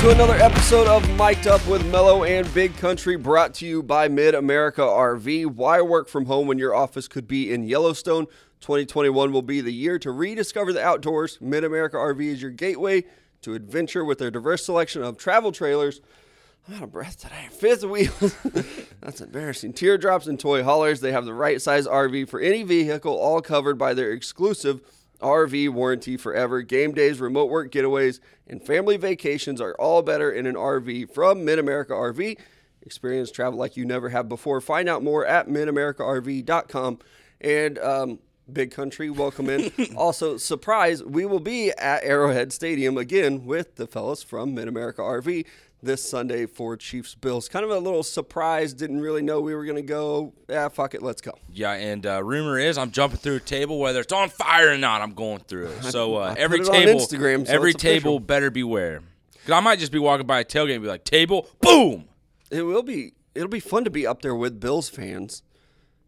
to another episode of Mic'd Up with Mellow and Big Country, brought to you by Mid America RV. Why work from home when your office could be in Yellowstone? 2021 will be the year to rediscover the outdoors. Mid America RV is your gateway to adventure with their diverse selection of travel trailers. I'm out of breath today. Fifth wheels. That's embarrassing. Teardrops and toy haulers. They have the right size RV for any vehicle, all covered by their exclusive RV warranty forever. Game days, remote work getaways, and family vacations are all better in an RV from Mid America RV. Experience travel like you never have before. Find out more at midamericarv.com. And um, Big Country, welcome in. also, surprise, we will be at Arrowhead Stadium again with the fellas from Mid America RV this Sunday for Chiefs Bills. Kind of a little surprise. Didn't really know we were going to go. Yeah, fuck it. Let's go. Yeah, and uh, rumor is I'm jumping through a table, whether it's on fire or not. I'm going through it. So uh, every it table, Instagram, so every it's official. table better beware. Because I might just be walking by a tailgate and be like, table, boom. It will be. It'll be fun to be up there with Bills fans.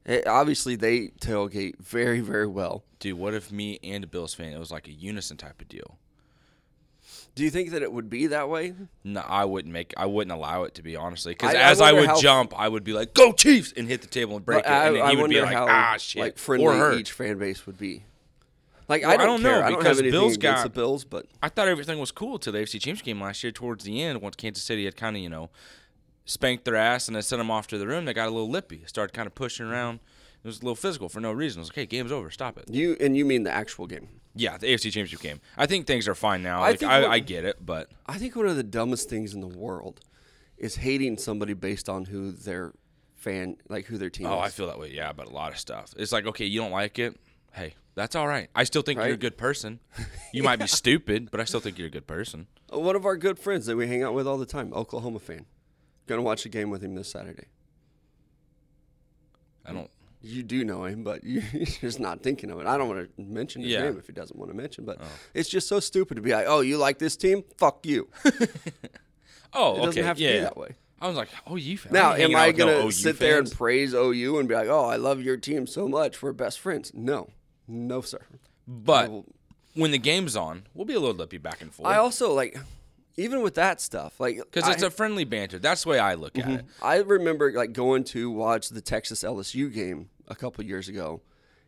Eh, obviously, they tailgate very, very well. Dude, what if me and a Bills fan? It was like a unison type of deal. Do you think that it would be that way? No, I wouldn't make. I wouldn't allow it to be honestly. Because I- I as I, wonder would how- jump, I would be like, "Go Chiefs!" and hit the table and break But it, and then I, he would be like, "Ah, shit," like or hurt. each fan base would be. Like I I don't, don't care. know, I don't because have anything Bills against got- the Bills, but I thought everything was cool till the AFC Championship game last year. Towards the end, once Kansas City had kind of you know spanked their ass and then sent them off to the room, they got a little lippy. Started kind of pushing around. It was a little physical for no reason. I was like, "Okay, game's over. Stop it." you and you mean the actual game. Yeah, the AFC Championship game. I think things are fine now. I Like, I, what- I get it, but I think one of the dumbest things in the world is hating somebody based on who their fan, like who their team oh, is. I feel that way. Yeah, about a lot of stuff. It's like, okay, you don't like it. Hey, that's all right. I still think you're a good person. You might be stupid, but I still think you're a good person. One of our good friends that we hang out with all the time, Oklahoma fan. Gonna watch a game with him this Saturday. I don't. You do know him, but you're just not thinking of it. I don't want to mention his Yeah. name if he doesn't want to mention, but oh. it's just so stupid to be like, "Oh, you like this team? Fuck you." Oh, okay. doesn't have to yeah. be that way. I was like, oh, you. Now, am I gonna OU sit there and praise OU and be like, "Oh, I love your team so much. We're best friends"? No, no, sir. But will- when the game's on, we'll be a little lippy back and forth. I also like, even with that stuff, like, because it's I- a friendly banter. That's the way I look at it. I remember like going to watch the Texas LSU game a couple years ago,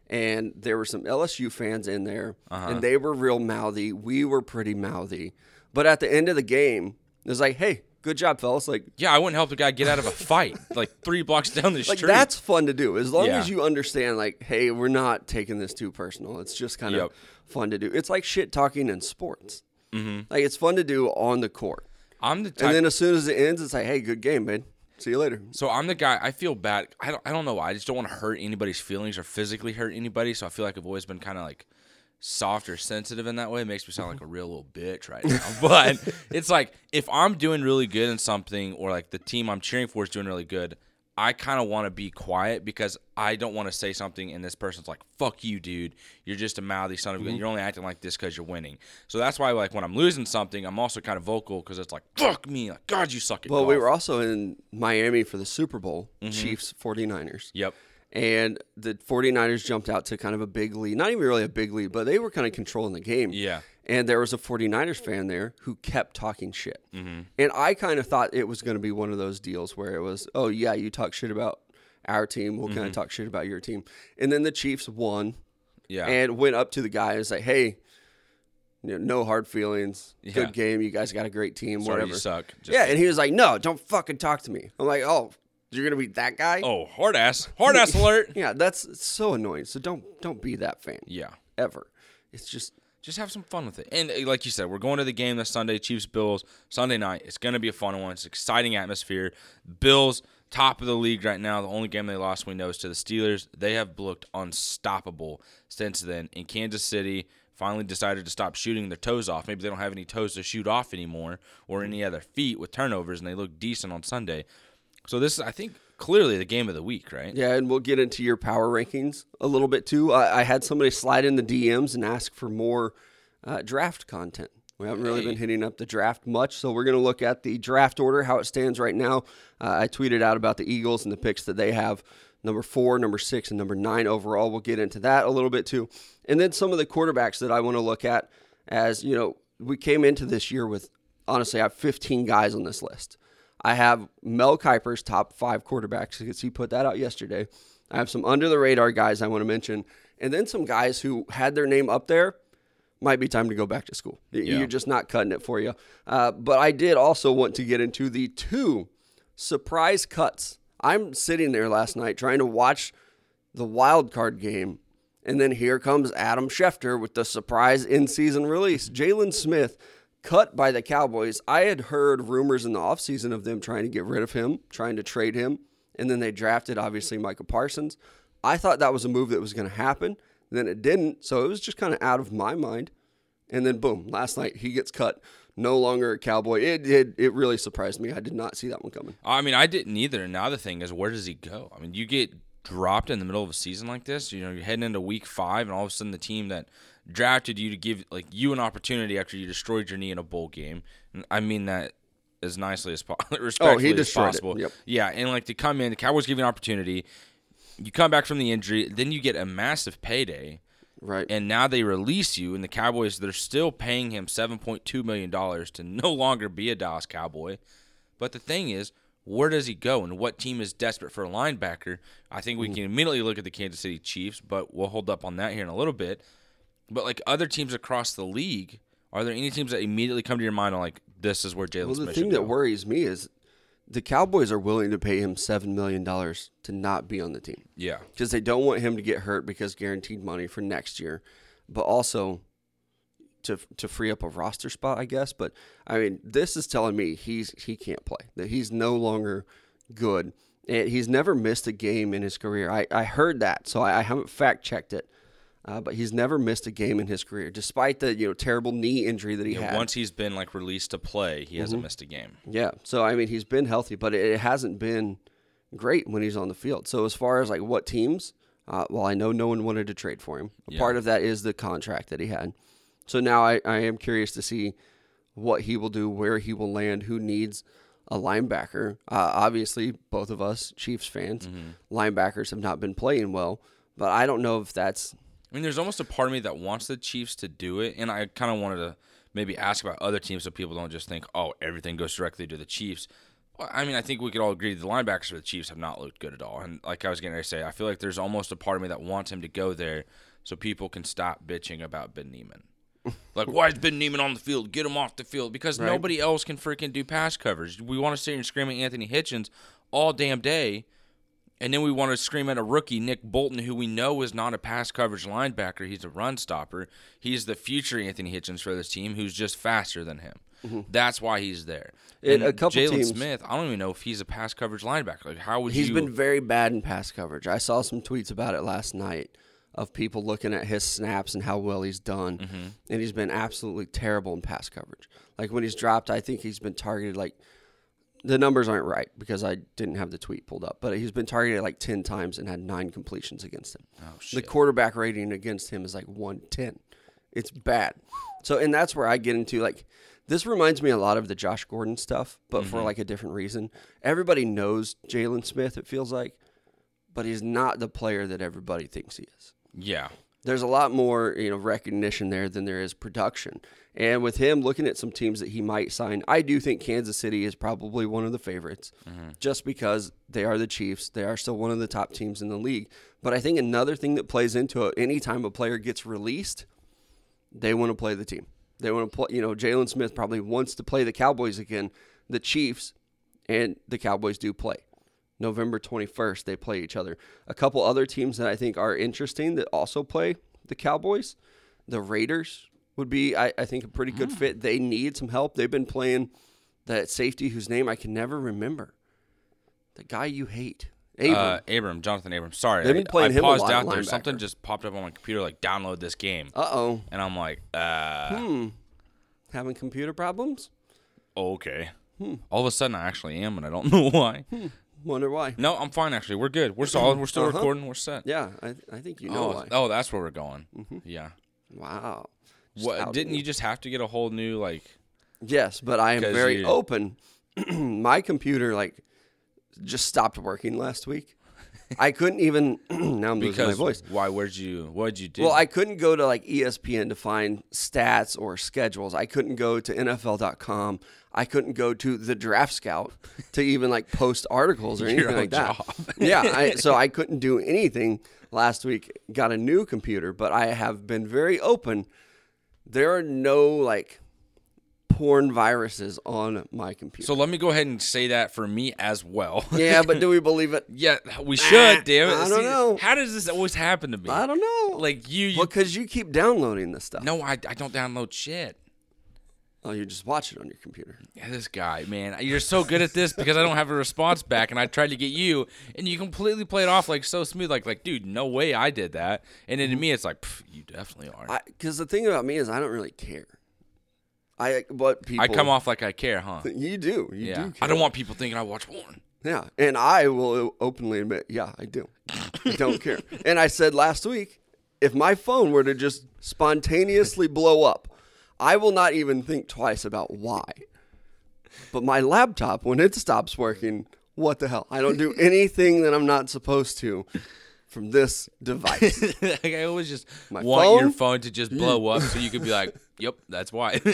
and there were some LSU fans in there, Uh-huh. and they were real mouthy. We were pretty mouthy, but at the end of the game, it was like, "Hey, good job, fellas!" Like, Yeah, I wouldn't help the guy get out of a fight like three blocks down the like street. that's fun to do as long Yeah. as you understand. Like, hey, we're not taking this too personal. It's just kind of Yep. fun to do. It's like shit talking in sports. Mm-hmm. Like it's fun to do on the court, I'm the type. and then as soon as it ends, it's like, "Hey, good game, man. See you later." so I'm the guy. I feel bad. I don't. I don't know why. I just don't want to hurt anybody's feelings or physically hurt anybody. So I feel like I've always been kind of like soft or sensitive in that way. It makes me sound like a real little bitch right now. but it's like if I'm doing really good in something, or like the team I'm cheering for is doing really good. I kind of want to be quiet because I don't want to say something and this person's like, "Fuck you, dude. You're just a mouthy son of a gun. You're only acting like this because you're winning." So that's why, like, when I'm losing something, I'm also kind of vocal because it's like, "Fuck me, like, God, you suck at Well, we were also in Miami for the Super Bowl, Mm-hmm. Chiefs 49ers. Yep. And the 49ers jumped out to kind of a big lead. Not even really a big lead, but they were kind of controlling the game. Yeah. And there was a 49ers fan there who kept talking shit. Mm-hmm. And I kind of thought it was going to be one of those deals where it was, oh, yeah, you talk shit about our team. We'll Mm-hmm. kind of talk shit about your team. And then the Chiefs won Yeah. and went up to the guy and was like, hey, you know, no hard feelings. Yeah. Good game. You guys got a great team. Sorry, whatever. you suck. Just yeah. And he was like, no, don't fucking talk to me. I'm like, oh, you're going to be that guy? Oh, hard ass. Hard ass alert. Yeah, that's so annoying. So don't don't be that fan Yeah. ever. It's just Just have some fun with it. And uh, like you said, we're going to the game this Sunday, Chiefs Bills, Sunday night. It's going to be a fun one. It's exciting atmosphere. Bills, top of the league right now. The only game they lost, we know, is to the Steelers. They have looked unstoppable since then. In Kansas City, finally decided to stop shooting their toes off. Maybe they don't have any toes to shoot off anymore or any other feet with turnovers, and they look decent on Sunday. So this is, I think, clearly the game of the week, right? yeah, and we'll get into your power rankings a little bit too. I, I had somebody slide in the DMs and ask for more uh, draft content. We haven't really been hitting up the draft much, so we're going to look at the draft order, how it stands right now. Uh, I tweeted out about the Eagles and the picks that they have number four, number six, and number nine overall. We'll get into that a little bit too. And then some of the quarterbacks that I want to look at as, you know, we came into this year with honestly, I have 15 guys on this list. I have Mel Kiper's top five quarterbacks because he put that out yesterday. I have some under the radar guys I want to mention, and then some guys who had their name up there. Might be time to go back to school. Yeah. You're just not cutting it for you. Uh, but I did also want to get into the two surprise cuts. I'm sitting there last night trying to watch the wild card game, and then here comes Adam Schefter with the surprise in season release. Jaylon Smith cut by the Cowboys. I had heard rumors in the offseason of them trying to get rid of him, trying to trade him, and then they drafted obviously Micah Parsons. I thought that was a move that was going to happen. Then it didn't, so it was just kind of out of my mind. And then boom, last night he gets cut. No longer a Cowboy. It did. It really surprised me. I did not see that one coming. I mean, I didn't either. And now the thing is, where does he go? I mean, you get dropped in the middle of a season like this. You know, you're heading into week five, and all of a sudden the team that drafted you to give like you an opportunity after you destroyed your knee in a bowl game. And I mean that as nicely as possible, respectfully as oh, destroyed it. possible. Yep. Yeah, and like to come in, the Cowboys give you an opportunity. You come back from the injury, then you get a massive payday. Right. and now they release you, and the Cowboys they're still paying him seven point two million dollars to no longer be a Dallas Cowboy. But the thing is, where does he go, and what team is desperate for a linebacker? I think we can immediately look at the Kansas City Chiefs, but we'll hold up on that here in a little bit. But like other teams across the league, are there any teams that immediately come to your mind on like this is where Jaylon Well, the thing that worries me is the Cowboys are willing to pay him seven million dollars to not be on the team yeah, because they don't want him to get hurt because guaranteed money for next year, but also to to free up a roster spot, I guess. But I mean, this is telling me he's he can't play that he's no longer good. And he's never missed a game in his career. I, I heard that, so I, I haven't fact checked it. Uh, but he's never missed a game in his career, despite the you know terrible knee injury that he Yeah, had. once he's been like released to play, he Mm-hmm. hasn't missed a game. Yeah. So I mean, he's been healthy, but it, hasn't been great when he's on the field. So as far as like what teams, uh, well, I know no one wanted to trade for him. Yeah. Part of that is the contract that he had. So now I, I am curious to see what he will do, where he will land, who needs a linebacker. Uh, obviously, both of us Chiefs fans, linebackers have not been playing well, but I don't know if that's I mean, there's almost a part of me that wants the Chiefs to do it, and I kind of wanted to maybe ask about other teams so people don't just think, oh, everything goes directly to the Chiefs. Well, I mean, I think we could all agree the linebackers for the Chiefs have not looked good at all. And like I was getting to say, I feel like there's almost a part of me that wants him to go there so people can stop bitching about Ben Niemann. like, why is Ben Niemann on the field? Get him off the field because Right. nobody else can freaking do pass coverage. We want to sit here and scream at Anthony Hitchens all damn day. And then we want to scream at a rookie, Nick Bolton, who we know is not a pass coverage linebacker. He's a run stopper. He's the future Anthony Hitchens for this team, who's just faster than him. That's why he's there. And And a couple Jaylon teams- Smith, I don't even know if he's a pass coverage linebacker. Like, how would He's you? been very bad in pass coverage. I saw some tweets about it last night of people looking at his snaps and how well he's done, Mm-hmm. and he's been absolutely terrible in pass coverage. Like when he's dropped, I think he's been targeted like the numbers aren't right because I didn't have the tweet pulled up, but he's been targeted like ten times and had nine completions against him. oh shit. The quarterback rating against him is like 110. It's bad. So, and that's where I get into like, this reminds me a lot of the Josh Gordon stuff, but for mm-hmm. like a different reason. Everybody knows Jaylon Smith, it feels like, but he's not the player that everybody thinks he is. yeah, There's a lot more, you know, recognition there than there is production. And with him looking at some teams that he might sign, I do think Kansas City is probably one of the favorites mm-hmm. just because they are the Chiefs. They are still one of the top teams in the league. But I think another thing that plays into it, anytime a player gets released, they want to play the team. They want to play, you know, Jaylon Smith probably wants to play the Cowboys again. The Chiefs and the Cowboys do play. November 21st, they play each other. A couple other teams that I think are interesting that also play the Cowboys, the Raiders would be, I, I think, a pretty good fit. They need some help. They've been playing that safety whose name I can never remember. The guy you hate. Abram. Uh, Abram, Jonathan Abram. Sorry, They've been I- playing I him a paused lot out there. linebacker. Something just popped up on my computer, like download this game, Uh oh. and I'm like, uh, Hmm. Having computer problems? okay. Hmm. All of a sudden, I actually am, and I don't know why. Wonder why. No, I'm fine actually. We're good. We're solid. We're still Uh-huh. recording. We're set. Yeah, I, I think you know oh, why. oh, that's where we're going. Yeah. Wow. Just What didn't you just have to get a whole new like? Yes, but I am very you- open. My computer like just stopped working last week. I couldn't even. now I'm losing my voice. why? Where'd you? What'd you do? Well, I couldn't go to like ESPN to find stats or schedules. I couldn't go to NFL.com. I couldn't go to the Draft Scout to even like post articles or anything like that. yeah, I, so I couldn't do anything last week. Got a new computer, but I have been very open. There are no like porn viruses on my computer. so let me go ahead and say that for me as well. yeah, but do we believe it? yeah, we should. Damn it! I don't know. How does this always happen to me? I don't know. Like you, you because you keep downloading this stuff. no, I, I don't download shit. Oh, you just watch it on your computer. Yeah, this guy, man, you're so good at this because I don't have a response back, and I tried to get you, and you completely played off like so smooth, like like, dude, no way I did that. And then to mm-hmm. me, it's like, you definitely are. Because the thing about me is I don't really care. I what people I come off like I care, huh? You do. You Yeah, do. I don't want people thinking I watch porn. Yeah, and I will openly admit, yeah, I do. I don't care. And I said last week, if my phone were to just spontaneously blow up, I will not even think twice about why. But my laptop, when it stops working, what the hell? I don't do anything that I'm not supposed to from this device. like, I always just My want your phone? phone to just blow up so you could be like, "Yep, that's why."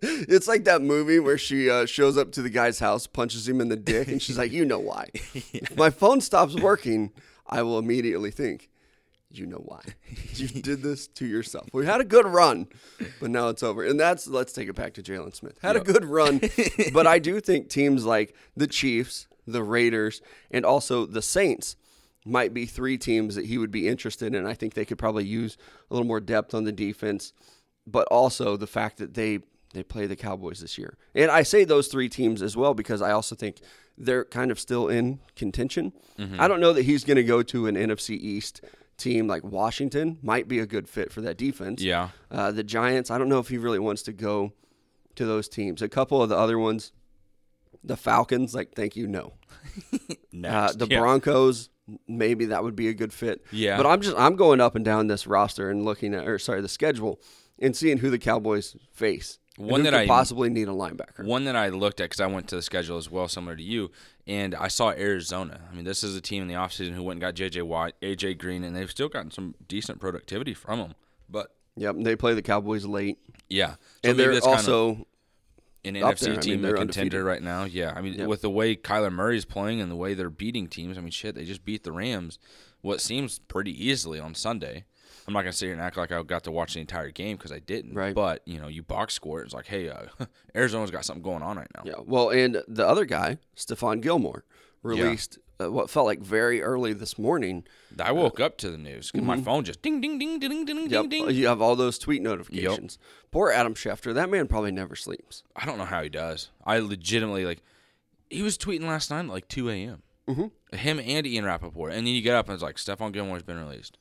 It's like that movie where she uh, shows up to the guy's house, punches him in the dick, and she's like, "You know why?" If my phone stops working, I will immediately think, "You know why? You did this to yourself." We had a good run, but now it's over, and that's let's take it back to Jaylon Smith. Had a good run, but I do think teams like the Chiefs, the Raiders, and also the Saints might be three teams that he would be interested in. I think they could probably use a little more depth on the defense, but also the fact that they they play the Cowboys this year. And I say those three teams as well because I also think they're kind of still in contention. Mm-hmm. I don't know that he's going to go to an NFC East team like Washington. Might be a good fit for that defense. yeah, Uh, the Giants, I don't know if he really wants to go to those teams. A couple of the other ones, the Falcons, like thank you, no. Uh, the Yeah. Broncos, maybe that would be a good fit. Yeah. But I'm just I'm going up and down this roster and looking at, or sorry, the schedule and seeing who the Cowboys face. One that could I- possibly need a linebacker. One that I looked at because I went to the schedule as well, similar to you, and I saw Arizona. I mean, this is a team in the offseason who went and got J.J. Watt, A.J. Green, and they've still gotten some decent productivity from them. But Yep, they play the Cowboys late, yeah, so and they're that's kind of also an up NFC there. I mean, team, a contender undefeated. right now. Yeah, I mean, Yep. with the way Kyler Murray's playing and the way they're beating teams, I mean, shit, they just beat the Rams, what seems pretty easily on Sunday. I'm not gonna sit here and act like I got to watch the entire game because I didn't. Right. But you know, you box score. It's like, hey, uh, Arizona's got something going on right now. yeah. Well, and the other guy, Stephon Gilmore, released uh, what felt like very early this morning. I woke up to the news. 'cause My phone just ding ding ding ding ding Mm-hmm. Yep, ding ding. you have all those tweet notifications. Poor Adam Schefter. That man probably never sleeps. I don't know how he does. I legitimately like. He was tweeting last night at like 2 a.m. Mm-hmm. Him and Ian Rapoport, and then you get up and it's like Stephon Gilmore's been released.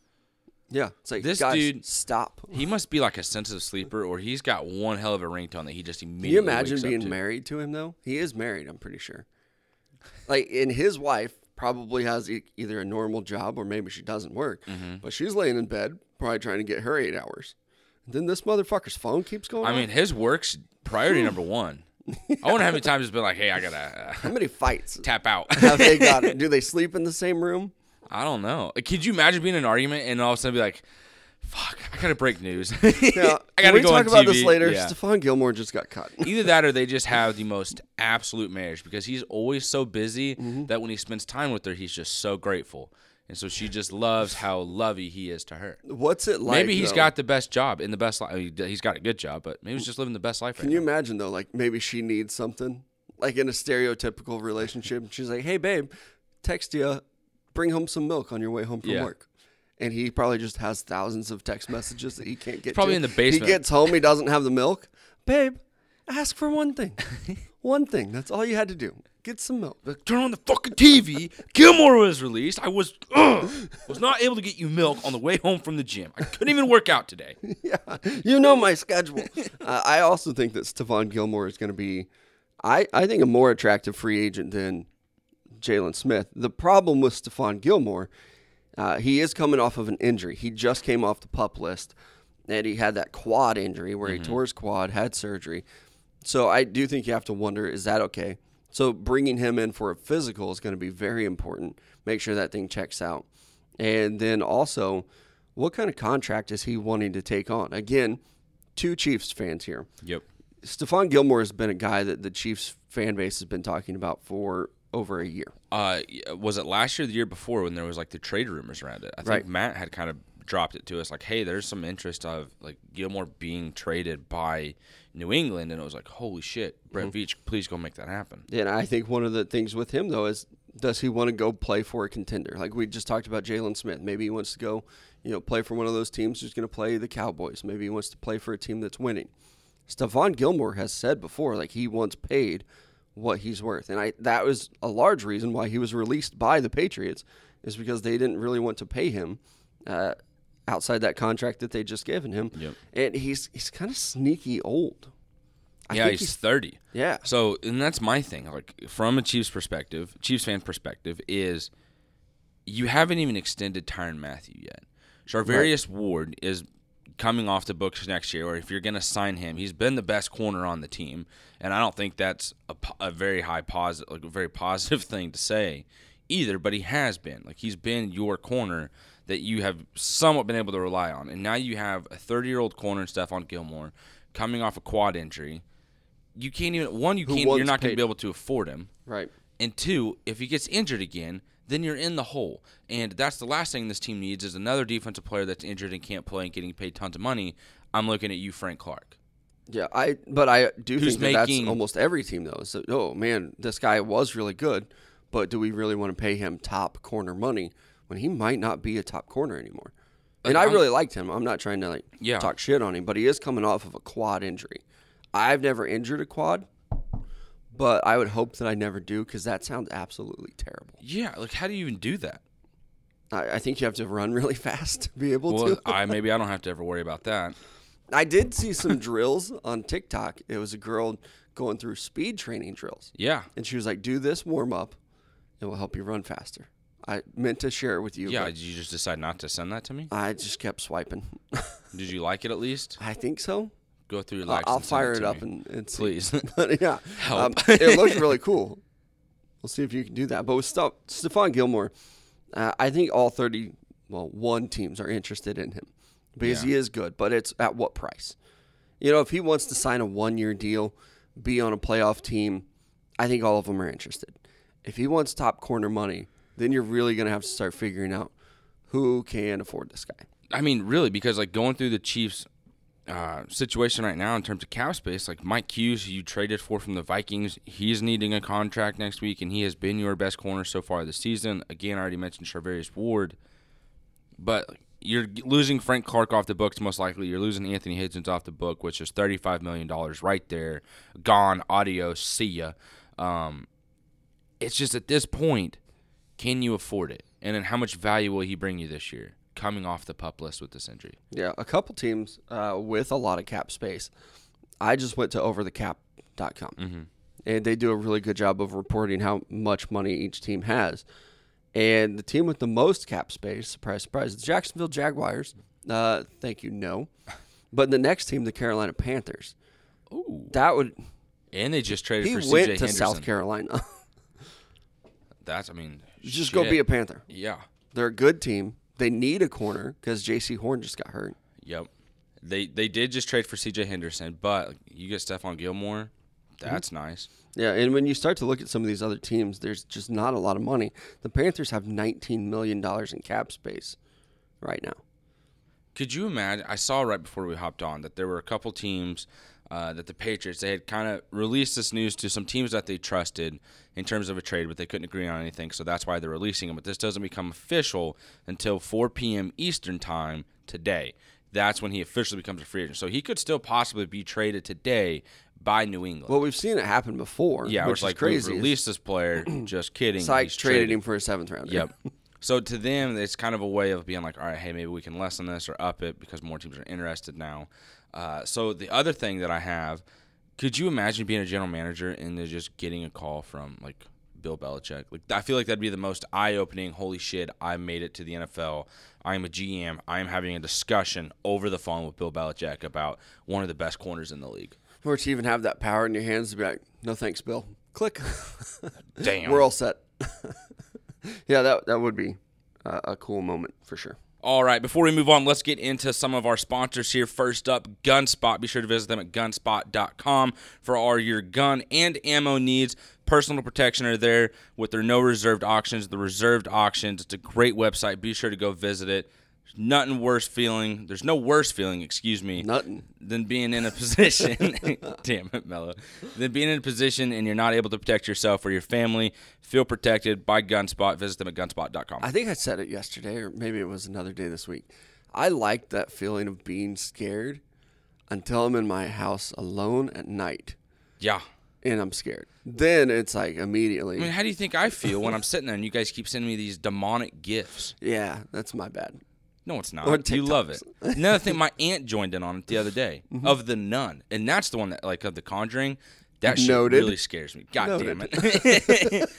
Yeah, it's like This guys, dude- stop. He must be like a sensitive sleeper, or he's got one hell of a ringtone that he just immediately. Can you imagine being to. married to him though? He is married, I'm pretty sure. Like, and his wife probably has e- either a normal job or maybe she doesn't work, Mm-hmm. but she's laying in bed probably trying to get her eight hours. And then this motherfucker's phone keeps going. I off. mean, his work's priority number one. I wonder how many times it's been like, "Hey, I gotta how uh, many fights tap out." have they got? it? Do they sleep in the same room? I don't know. Could you imagine being in an argument and all of a sudden be like, "Fuck, I gotta break news." Yeah, I gotta we go talk about TV. this later. Yeah. Stephon Gilmore just got cut. Either that or they just have the most absolute marriage because he's always so busy Mm-hmm. that when he spends time with her, he's just so grateful. And so she just loves how lovey he is to her. What's it like? maybe he's though? got the best job in the best life. He's got a good job, but maybe he's just living the best life Can right you now. imagine though? Like maybe she needs something, like in a stereotypical relationship. She's like, "Hey, babe, text you, bring home some milk on your way home from Yeah. work." And he probably just has thousands of text messages that he can't get. Probably to. in the basement. He gets home, he doesn't have the milk. Babe, ask for one thing. one thing. That's all you had to do. Get some milk. Like, Turn on the fucking TV. Gilmore was released. I was ugh, was not able to get you milk on the way home from the gym. I couldn't even work out today. yeah, you know my schedule. uh, I also think that Stephon Gilmore is going to be, I, I think, a more attractive free agent than Jaylon Smith. The problem with Stephon Gilmore, uh, he is coming off of an injury. He just came off the pup list, and he had that quad injury where he tore his quad, had surgery. So I do think you have to wonder: is that okay? So bringing him in for a physical is going to be very important. Make sure that thing checks out. And then also, what kind of contract is he wanting to take on? Again, two Chiefs fans here. Yep. Stephon Gilmore has been a guy that the Chiefs fan base has been talking about for over a year. Uh, was it last year, or the year before, when there was like the trade rumors around it? I think Right. Matt had kind of dropped it to us, like, "Hey, there's some interest of like Gilmore being traded by New England," and it was like, "Holy shit, Brett Mm-hmm. Veach, please go make that happen." And I think one of the things with him though is does he want to go play for a contender? Like we just talked about Jaylon Smith. Maybe he wants to go, you know, play for one of those teams who's going to play the Cowboys. Maybe he wants to play for a team that's winning. Stephon Gilmore has said before, like he wants paid what he's worth, and I that was a large reason why he was released by the Patriots, is because they didn't really want to pay him uh, outside that contract that they just given him. Yep. And he's he's kind of sneaky old. I yeah, think he's, thirty. yeah. So, and that's my thing. Like from a Chiefs perspective, Chiefs fan perspective, is you haven't even extended Tyrann Mathieu yet. Charvarius Ward is coming off the books next year, or if you're going to sign him, he's been the best corner on the team, and I don't think that's a, a very high positive, like a very positive thing to say either. But he has been like he's been your corner that you have somewhat been able to rely on, and now you have a 30 year old corner Stephon Gilmore coming off a quad injury. You can't even one. You Who can't. You're not going to be able to afford him. Right. And two, if he gets injured again, then you're in the hole. And that's the last thing this team needs is another defensive player that's injured and can't play and getting paid tons of money. I'm looking at you, Frank Clark. Yeah, I but I do Who's think that making- that's almost every team though. So, oh man, this guy was really good, but do we really want to pay him top corner money when he might not be a top corner anymore? And I I'm- really liked him. I'm not trying to like Yeah. talk shit on him, but he is coming off of a quad injury. I've never injured a quad, but I would hope that I never do because that sounds absolutely terrible. Yeah, like how do you even do that? I, I think you have to run really fast to be able Well, to. I maybe I don't have to ever worry about that. I did see some drills on TikTok. It was a girl going through speed training drills. Yeah. And she was like, "Do this warm up. It will help you run faster." I meant to share it with you. Yeah, did you just decide not to send that to me? I just kept swiping. Did you like it at least? I think so. Go through your I'll, I'll fire to it up and, and. Please. But yeah, um, it looks really cool. We'll see if you can do that. But with Ste- Stephon Gilmore, uh, I think all thirty, well, one teams are interested in him because Yeah. he is good. But it's at what price? You know, if he wants to sign a one-year deal, be on a playoff team, I think all of them are interested. If he wants top corner money, then you're really going to have to start figuring out who can afford this guy. I mean, really, because like going through the Chiefs' uh, situation right now in terms of cap space, like Mike Hughes, who you traded for from the Vikings, he's needing a contract next week, and he has been your best corner so far this season. Again, I already mentioned Charvarius Ward, but you're losing Frank Clark off the books most likely. You're losing Anthony Hitchens off the book, which is thirty-five million dollars right there, gone. Audio, see ya. Um, it's just at this point, can you afford it? And then how much value will he bring you this year? Coming off the pup list with this injury. Yeah, a couple teams uh, with a lot of cap space. I just went to overthecap.com, Mm-hmm. and they do a really good job of reporting how much money each team has. And the team with the most cap space, surprise, surprise, the Jacksonville Jaguars. Uh, thank you, no. But the next team, the Carolina Panthers. Ooh. That would And they just traded he for went CJ to Henderson. South Carolina. That's I mean, just go be a Panther. yeah. They're a good team. They need a corner because Jaycee Horn just got hurt. Yep. They they did just trade for CJ Henderson, but you get Stephon Gilmore. Mm-hmm. That's nice. Yeah, and when you start to look at some of these other teams, there's just not a lot of money. The Panthers have 19 million dollars in cap space right now. Could you imagine? I saw right before we hopped on that there were a couple teams uh, that the Patriots they had kind of released this news to some teams that they trusted in terms of a trade, but they couldn't agree on anything, so that's why they're releasing them. But this doesn't become official until 4 p.m. Eastern time today. That's when he officially becomes a free agent. So he could still possibly be traded today by New England. Well, we've seen it happen before. yeah, which it's is like crazy. we released this player. just kidding. Sykes he's traded him for a seventh round. Yep. So to them, it's kind of a way of being like, all right, hey, maybe we can lessen this or up it because more teams are interested now. Uh, so the other thing that I have, could you imagine being a general manager and then just getting a call from like Bill Belichick? Like I feel like that'd be the most eye-opening. Holy shit! I made it to the NFL. I'm a GM. I'm having a discussion over the phone with Bill Belichick about one of the best corners in the league. Or to even have that power in your hands to be like, no thanks, Bill. Click. Damn. We're all set. yeah, that that would be uh, a cool moment for sure. All right, before we move on, let's get into some of our sponsors here. First up, Gunspot. Be sure to visit them at gunspot.com for all your gun and ammo needs. Personal protection are there with their no reserved auctions. The reserved auctions, it's a great website. Be sure to go visit it. There's nothing worse feeling. There's no worse feeling, excuse me, Nothing. than being in a position. damn it, Mello. Than being in a position and you're not able to protect yourself or your family. Feel protected by Gunspot. Visit them at gunspot.com. I think I said it yesterday, or maybe it was another day this week. I like that feeling of being scared until I'm in my house alone at night yeah. and I'm scared. Then it's like immediately, I mean, how do you think I feel when I'm sitting there and you guys keep sending me these demonic gifts? yeah, that's my bad. No, it's not. You love it. Another thing, my aunt joined in on it the other day Mm-hmm. of the Nun, and that's the one that like of the Conjuring. That shit Noted. really scares me. God Noted. damn it!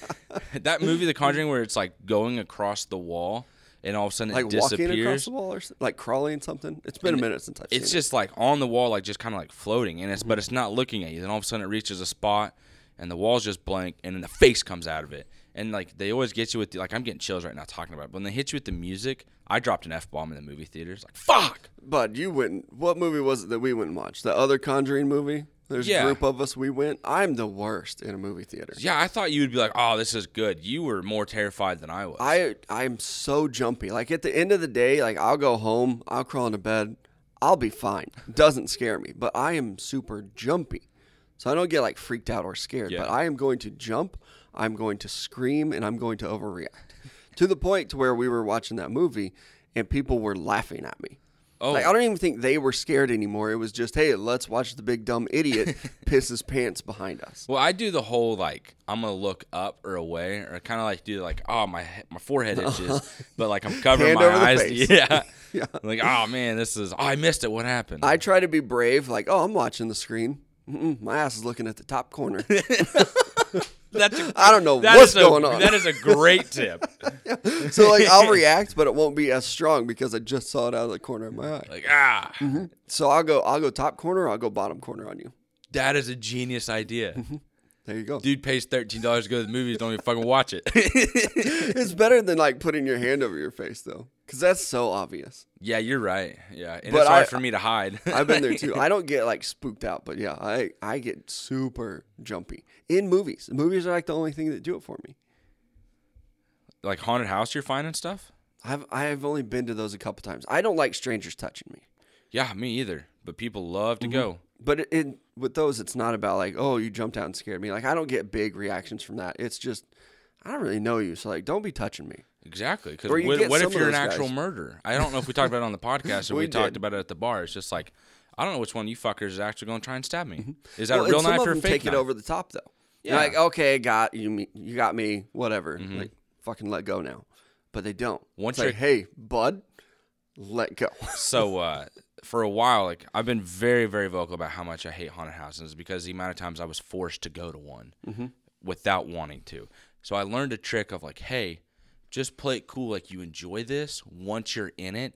that movie, The Conjuring, where it's like going across the wall and all of a sudden Like it walking across the wall or like crawling something. It's been a minute since I've seen It's it. just like on the wall, like just kind of like floating, and it's Mm-hmm. but it's not looking at you. Then all of a sudden it reaches a spot, and the wall's just blank, and then the face comes out of it. And like they always get you with the, like I'm getting chills right now talking about it. But when they hit you with the music, I dropped an f bomb in the movie theaters. Like fuck. But you went. What movie was it that we went and watched? The other Conjuring movie. There's Yeah. a group of us. We went. I'm the worst in a movie theater. Yeah, I thought you would be like, oh, this is good. You were more terrified than I was. I I'm so jumpy. Like at the end of the day, like I'll go home, I'll crawl into bed, I'll be fine. Doesn't scare me. But I am super jumpy. So I don't get like freaked out or scared. Yeah. But I am going to jump, I'm going to scream, and I'm going to overreact. To the point to where we were watching that movie and people were laughing at me. oh, Like I don't even think they were scared anymore. It was just, hey, let's watch the big dumb idiot piss his pants behind us. well, I do the whole like I'm gonna look up or away, or kind of like do like, oh my my forehead itches, but like I'm covering Hand my eyes. face. Yeah. Yeah. Like, oh man, this is. Oh, I missed it. What happened? I try to be brave, like, oh, I'm watching the screen. Mm-mm, my ass is looking at the top corner. That's a, I don't know what's a- going on. That is a great tip. so like I'll react, but it won't be as strong because I just saw it out of the corner of my eye. Like ah, So I'll go I'll go top corner, I'll go bottom corner on you. that is a genius idea. There you go. Dude pays thirteen dollars to go to the movies. Don't even fucking watch it. It's better than like putting your hand over your face though, because that's so obvious. yeah, you're right. Yeah, and But it's hard I- for me to hide. I've been there too. I don't get like spooked out, but yeah, I I get super jumpy in movies. Movies are like the only thing that do it for me. like haunted house, you're finding stuff. I've I've only been to those a couple times. I don't like strangers touching me. Yeah, me either. But people love to mm-hmm. go. But it, it, with those, it's not about like, oh, you jumped out and scared me. Like I don't get big reactions from that. It's just, I don't really know you, so like, don't be touching me. Exactly. Because Or you what, get what some if of you're an those actual guys. murderer? I don't know if we talked about it on the podcast or we, We talked did. about it at the bar. It's just like, I don't know which one of you fuckers is actually going to try and stab me. Is that Mm-hmm. Well, a real some knife of or a them fake take knife? it over the top though. Yeah. like, okay, got you. Me, you got me. Whatever. Mm-hmm. Like, fucking let go now. But they don't. Once it's like, hey, bud, let go. so uh, for a while, like I've been very, very vocal about how much I hate haunted houses because the amount of times I was forced to go to one Mm-hmm. without wanting to. So I learned a trick of like, hey, just play it cool, like you enjoy this once you're in it,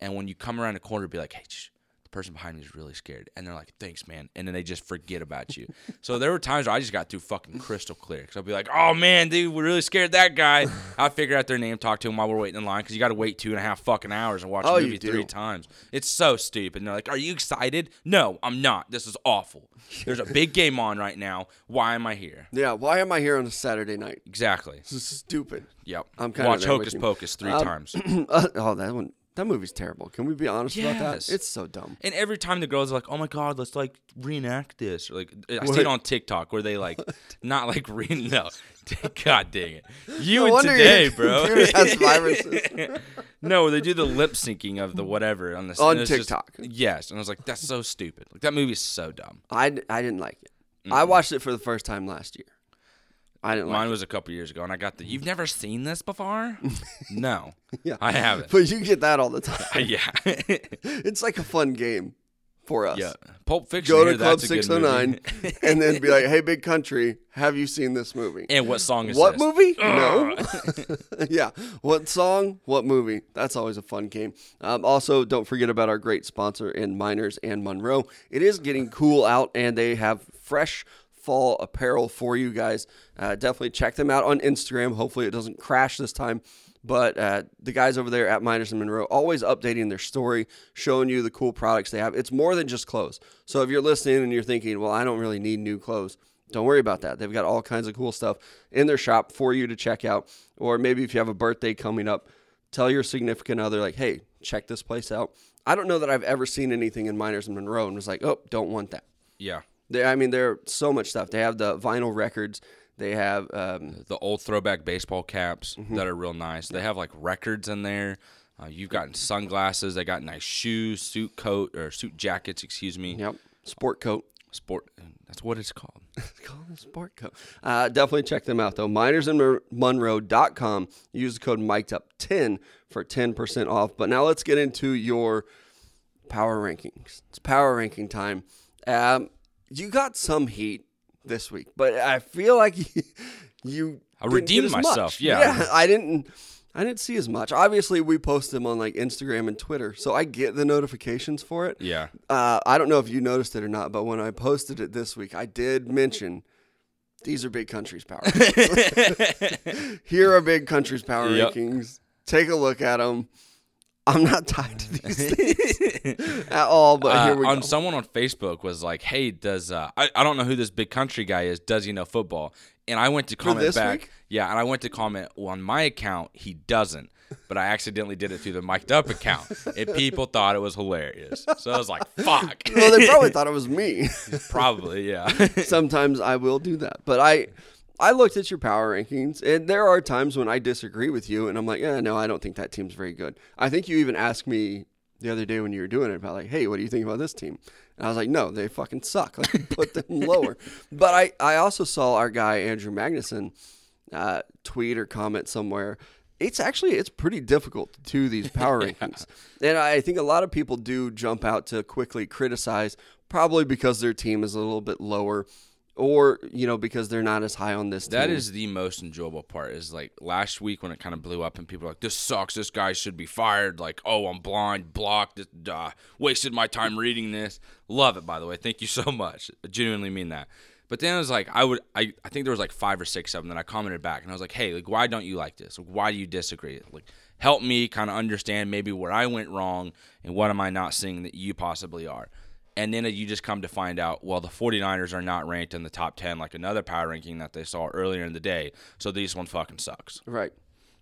and when you come around a corner, be like, hey. Person behind me is really scared, and they're like, "Thanks, man," and then they just forget about you. so there were times where I just got through fucking crystal clear. Because I'll be like, "Oh man, dude, we really scared that guy." I figure out their name, talk to him while we're waiting in line because you got to wait two and a half fucking hours and watch Oh, a movie three times. It's so stupid. And they're like, "Are you excited?" No, I'm not. This is awful. There's a big game on right now. Why am I here? yeah. Why am I here on a Saturday night? Exactly. This is stupid. Yep. I'm kinda Watch with Hocus. Pocus three Um, times. Uh, oh, that one. That movie's terrible. Can we be honest about Yes. that? It's so dumb. And every time the girls are like, "Oh my god, let's like reenact this," or like I see What? it on TikTok where they like, not like re no, God dang it, you and wonder today, bro. computer has viruses. no, they do the lip syncing of the whatever on the On and it's just- TikTok. yes, and I was like, that's so stupid. Like that movie's so dumb. I, d- I didn't like it. I watched it for the first time last year. I didn't Mine like was a couple years ago, and I got the. You've never seen this before? no, Yeah. I haven't. But you get that all the time. yeah, It's like a fun game for us. yeah. Pulp Fiction. Go to here, Club that's a good 609 and then be like, hey, Big Country, have you seen this movie? and what song is what this? movie? No. yeah. What song? What movie? That's always a fun game. Um, also, don't forget about our great sponsor in Miners and Monroe. It is getting cool out, and they have fresh fall apparel for you guys. Uh, definitely check them out on Instagram. Hopefully, it doesn't crash this time. But uh, the guys over there at Miners and Monroe always updating their story, showing you the cool products they have. It's more than just clothes. So if you're listening and you're thinking, well, I don't really need new clothes, don't worry about that. They've got all kinds of cool stuff in their shop for you to check out. Or maybe if you have a birthday coming up, tell your significant other, like, hey, check this place out. I don't know that I've ever seen anything in Miners and Monroe and was like, oh, don't want that. Yeah. They, I mean, there's so much stuff. They have the vinyl records. They have um, The old throwback baseball caps Mm-hmm. that are real nice. They have like records in there. Uh, you've gotten sunglasses. They got nice shoes, suit coat or suit jackets. Excuse me. yep sport coat. Sport. That's what it's called. It's called a sport coat. Uh, definitely check them out though. Minersandmonroe.com. Use the code mic'd up 10 for 10% off. But now let's get into your power rankings. It's power ranking time. Um, you got some heat this week, but I feel like you, you I redeemed myself, much. yeah. I didn't. I didn't see as much. Obviously, we post them on like Instagram and Twitter, so I get the notifications for it. Yeah. Uh, I don't know if you noticed it or not, but when I posted it this week, I did mention these are big countries power. rankings. Here are big countries power Yep. rankings. Take a look at them. I'm not tied to these things at all, but Uh, here we on go. someone on Facebook was like, "Hey, does uh, I, I don't know who this big country guy is? Does he know football?" And I went to comment back. week? Yeah, and I went to comment well, on my account. He doesn't, but I accidentally did it through the mic'd up account, and people thought it was hilarious. So I was like, "Fuck." well, they probably thought it was me. Probably, yeah. Sometimes I will do that, but I. I looked at your power rankings, and there are times when I disagree with you, and I'm like, yeah, no, I don't think that team's very good. I think you even asked me the other day when you were doing it about like, hey, what do you think about this team? And I was like, no, they fucking suck. Like, put them lower. But I, I also saw our guy Andrew Magnuson uh, tweet or comment somewhere. It's actually it's pretty difficult to do these power rankings, and I think a lot of people do jump out to quickly criticize, probably because their team is a little bit lower, or you know because they're not as high on this. That team. is the most enjoyable part. Is like last week when it kind of blew up and people were like, "This sucks. This guy should be fired." Like, "Oh, I'm blind, blocked, uh, wasted my time reading this." Love it, by the way. Thank you so much. I genuinely mean that. But then it was like, I would, I, I think there was like five or six of them that I commented back, and I was like, "Hey, like, why don't you like this? Like, why do you disagree? Like, help me kind of understand maybe where I went wrong and what am I not seeing that you possibly are." And then you just come to find out, well, the 49ers are not ranked in the top 10 like another power ranking that they saw earlier in the day. So this one fucking sucks. right.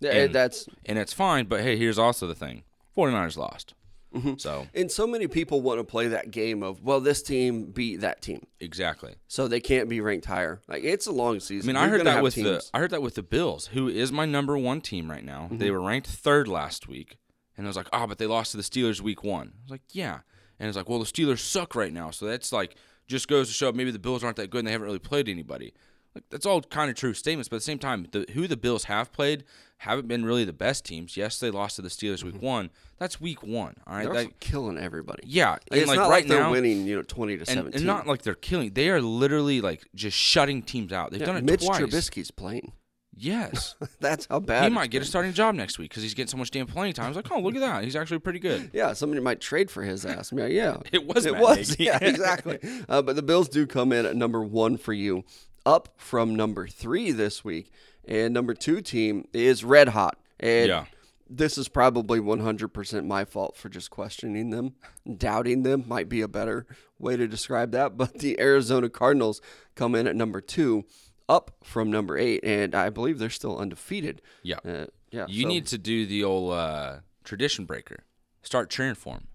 Yeah, And- that's And it's fine, but hey, here's also the thing 49ers lost. Mm-hmm. So, and so many people want to play that game of well, this team beat that team, exactly. so they can't be ranked higher. Like it's a long season. I mean, You're I heard that with the. I heard that with the Bills, who is my number one team right now. Mm-hmm. They were ranked third last week, and I was like, oh, but they lost to the Steelers week one. I was like, yeah, and it's like, well, the Steelers suck right now, so that's like just goes to show maybe the Bills aren't that good and they haven't really played anybody. Like that's all kind of true statements, but at the same time, the, who the Bills have played haven't been really the best teams. Yes, they lost to the Steelers week one. That's week one. All right, Mm-hmm. They're killing everybody. yeah, Like, and it's like not right like they're now, winning, you know, twenty to and, seventeen. and not like they're killing. They are literally like just shutting teams out. They've Yeah, done it Mitch twice. Trubisky's playing. Yes. That's how bad he might get a starting job next week because he's getting so much damn playing time. I was like, oh, look at that. He's actually pretty good. Yeah, somebody might trade for his ass. Yeah, yeah. It was It Matt was. Nagy. Yeah, exactly. Uh, but the Bills do come in at number one for you, up from number three this week. And number two team is red hot. And Yeah. this is probably 100% my fault for just questioning them. Doubting them might be a better way to describe that. But the Arizona Cardinals come in at number two, up from number eight. And I believe they're still undefeated. Yeah. Uh, yeah. You so need to do the old uh, tradition breaker. Start cheering for him.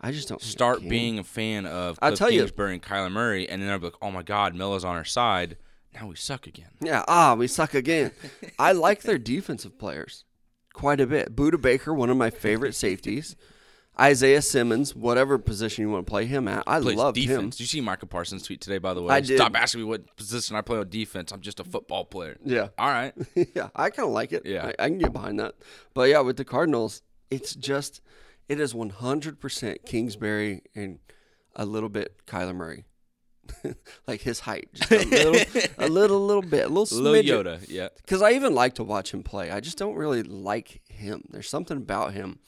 I just don't Start being a fan of I'll Cliff tell you- Kingsbury and Kyler Murray, and then they'll be like, oh my God, Melo's on our side. Now we suck again. Yeah, ah, we suck again. I like their defensive players quite a bit. Budda Baker, one of my favorite safeties. Isaiah Simmons, whatever position you want to play him at, I love him. Did you see Micah Parsons' tweet today, by the way? I did. Stop asking me what position I play on defense. I'm just a football player. Yeah, All right. yeah, I kind of like it. Yeah. I, I can get behind that. But yeah, with the Cardinals, it's just it is 100% Kingsbury and a little bit Kyler Murray. like his height, just a little, a little, little bit, a little, Little. Yoda. Yeah. Because I even like to watch him play. I just don't really like him. There's something about him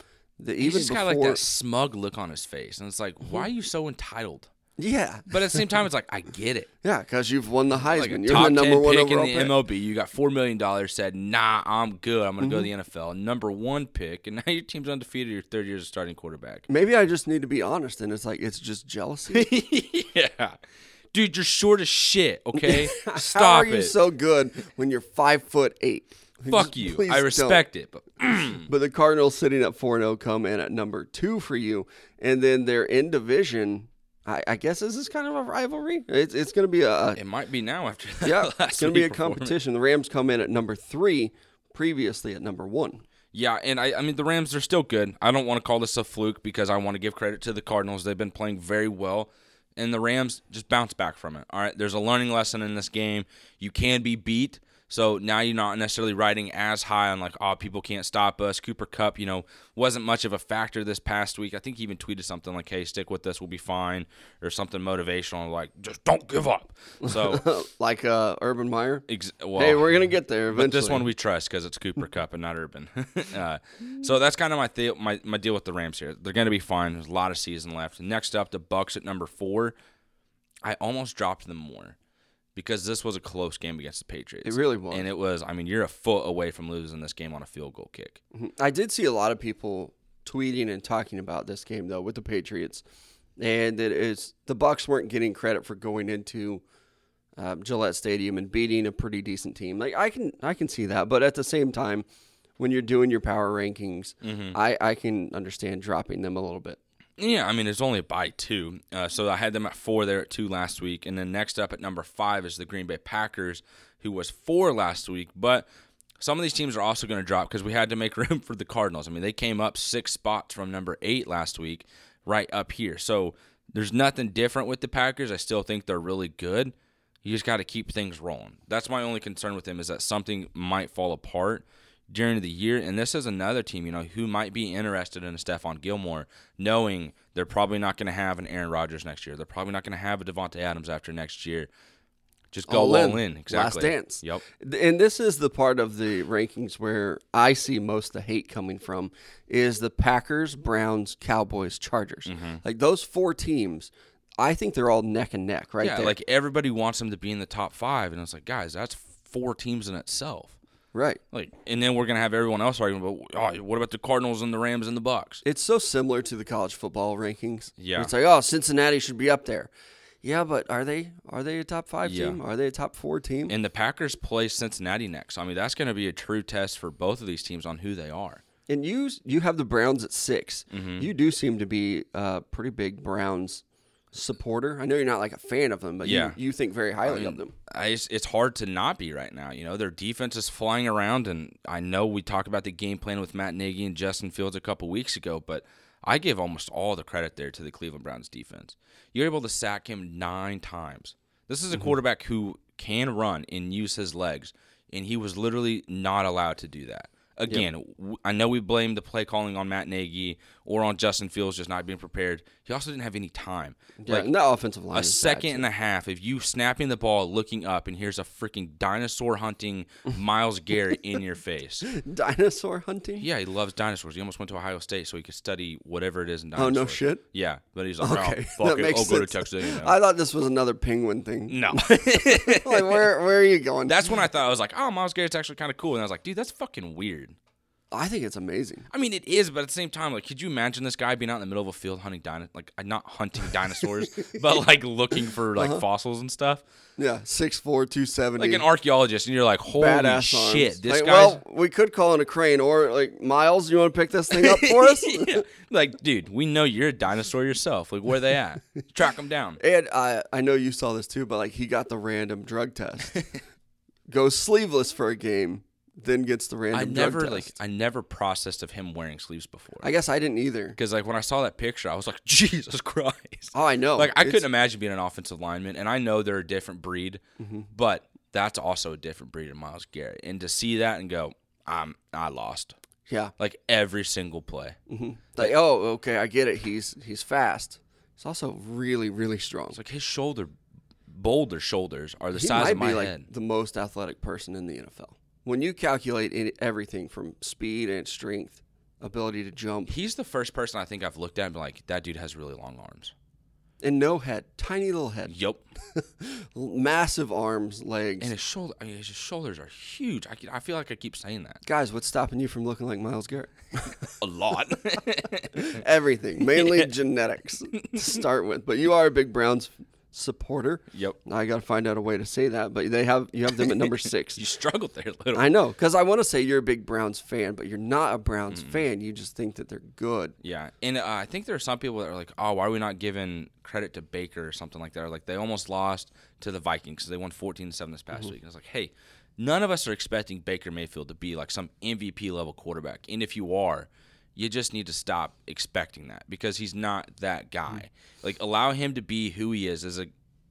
that He's just before. got like that smug look on his face, and it's like, why are you so entitled? Yeah, But at the same time, it's like I get it. yeah, because you've won the Heisman. Like You're the number one pick in the pick. MLB. You got four million dollars. Said, "Nah, I'm good. I'm going to go to Mm-hmm. the NFL." Number one pick, and now your team's undefeated. Your third year as a starting quarterback. Maybe I just need to be honest, and it's like it's just jealousy. yeah, dude, you're short as shit. Okay, stop How are you it. so good when you're five foot eight? Fuck you. please I don't. respect it, but mm. But the Cardinals sitting at 4 0 come in at number two for you. And then they're in division. I, I guess this is kind of a rivalry. It's, it's going to be a, it might be now after that. yeah, it's going to be a competition. The Rams come in at number three, previously at number one. Yeah, and I, I mean the Rams are still good. I don't want to call this a fluke because I want to give credit to the Cardinals. They've been playing very well, and the Rams just bounce back from it. All right, there's a learning lesson in this game. You can be beat. So now you're not necessarily riding as high on like, oh, people can't stop us. Cooper Kupp, you know, wasn't much of a factor this past week. I think he even tweeted something like, "Hey, stick with this, we'll be fine," or something motivational, like, "Just don't give up." So, like uh, Urban Meyer. ex- well, hey, we're going to get there eventually. but this one we trust because it's Cooper Kupp and not Urban. uh, so that's kind of my, the- my my deal with the Rams here. They're going to be fine. There's a lot of season left. Next up, the Bucs at number four. I almost dropped them more because this was a close game against the Patriots. It really was. and it was. I mean, you're a foot away from losing this game on a field goal kick. I did see a lot of people tweeting and talking about this game though with the Patriots, and it is the Bucs weren't getting credit for going into um, Gillette Stadium and beating a pretty decent team. Like I can I can see that, but at the same time, when you're doing your power rankings, I I can understand dropping them a little bit. Yeah, I mean it's only a by two. Uh, so I had them at four there at two last week, and then next up at number five is the Green Bay Packers, who was four last week. But some of these teams are also going to drop because we had to make room for the Cardinals. I mean they came up six spots from number eight last week, right up here. So there's nothing different with the Packers. I still think they're really good. You just got to keep things rolling. That's my only concern with them is that something might fall apart during the year. And this is another team, you know, who might be interested in a Stephon Gilmore, knowing they're probably not going to have an Aaron Rodgers next year. They're probably not going to have a Davante Adams after next year. Just go all, in. Exactly. Last dance. Yep. And this is the part of the rankings where I see most of the hate coming from is the Packers, Browns, Cowboys, Chargers. Mm-hmm. Like those four teams, I think they're all neck and neck right yeah, there. like everybody wants them to be in the top five. And it's like, guys, that's four teams in itself. Right. Like, and then we're gonna have everyone else arguing about, oh, what about the Cardinals and the Rams and the Bucs? It's so similar to the college football rankings. Yeah. It's like, oh, Cincinnati should be up there. Yeah, but are they are they a top five Yeah. team? Are they a top four team? And the Packers play Cincinnati next. I mean, that's going to be a true test for both of these teams on who they are. And you you have the Browns at 6 Mm-hmm. You do seem to be a pretty big Browns supporter. I know you're not like a fan of them, but Yeah. you, you think very highly of them. I, it's, it's hard to not be right now. You know, their defense is flying around, and I know we talked about the game plan with Matt Nagy and Justin Fields a couple weeks ago, but I give almost all the credit there to the Cleveland Browns defense. You're able to sack him nine times. This is a mm-hmm. quarterback who can run and use his legs, and he was literally not allowed to do that. Again, I know we blame the play calling on Matt Nagy or on Justin Fields just not being prepared. He also didn't have any time. Yeah, Like, the offensive line. a second and a half if you snapping the ball looking up and here's a freaking dinosaur hunting myles garrett in your face dinosaur hunting. yeah he loves dinosaurs he almost went to ohio state so he could study whatever it is in dinosaurs. Oh no shit. yeah but he's like Okay, oh, fuck that it i'll go to texas A&M." I thought this was another penguin thing. no like where where are you going? that's when i thought i was like oh myles garrett's actually kind of cool and i was like dude that's fucking weird I think it's amazing. I mean, it is, but at the same time, like, could you imagine this guy being out in the middle of a field hunting dino, like, uh, not hunting dinosaurs, but like looking for like Uh-huh. fossils and stuff, Yeah, six four two seventy. like an archaeologist, and you're like, holy badass shit, arms. this Like, guy's well, we could call in a crane or like Myles. You want to pick this thing up for us? Yeah. Like, dude, we know you're a dinosaur yourself. Like, where they at? Track them down. And I I know you saw this too, but like he got the random drug test. Goes sleeveless for a game, then gets the random I never like I never processed of him wearing sleeves before. I guess I didn't either. Because like when I saw that picture, I was like, Jesus Christ. Oh, I know. Like I It's- couldn't imagine being an offensive lineman, and I know they're a different breed, Mm-hmm. but that's also a different breed of Myles Garrett. And to see that and go, I'm I lost. Yeah. Like every single play. hmm Like, oh, okay, I get it. He's he's fast. He's also really really strong. It's like his shoulder, boulder shoulders are the he size of my be like head. the most athletic person in the NFL. When you calculate everything from speed and strength, ability to jump, He's the first person I think I've looked at and been like, that dude has really long arms. and no head, tiny little head, Yep. massive arms, legs. And his shoulder, I mean, his shoulders are huge. I, I feel like I keep saying that Guys, what's stopping you from looking like Myles Garrett? a lot. Everything, mainly genetics to start with. But you are a big Browns supporter. yep. I got to find out a way to say that, but they have you have them at number six. You struggled there a little. I know, because I want to say you're a big Browns fan, but you're not a Mm. Browns fan. You just think that they're good. Yeah, and uh, I think there are some people that are like, "Oh, why are we not giving credit to Baker or something like that?" Or like they almost lost to the Vikings because they won fourteen to seven this past week. And I was like, "Hey, none of us are expecting Baker Mayfield to be like some MVP level quarterback, and if you are, you just need to stop expecting that because he's not that guy. Mm. Like, allow him to be who he is as a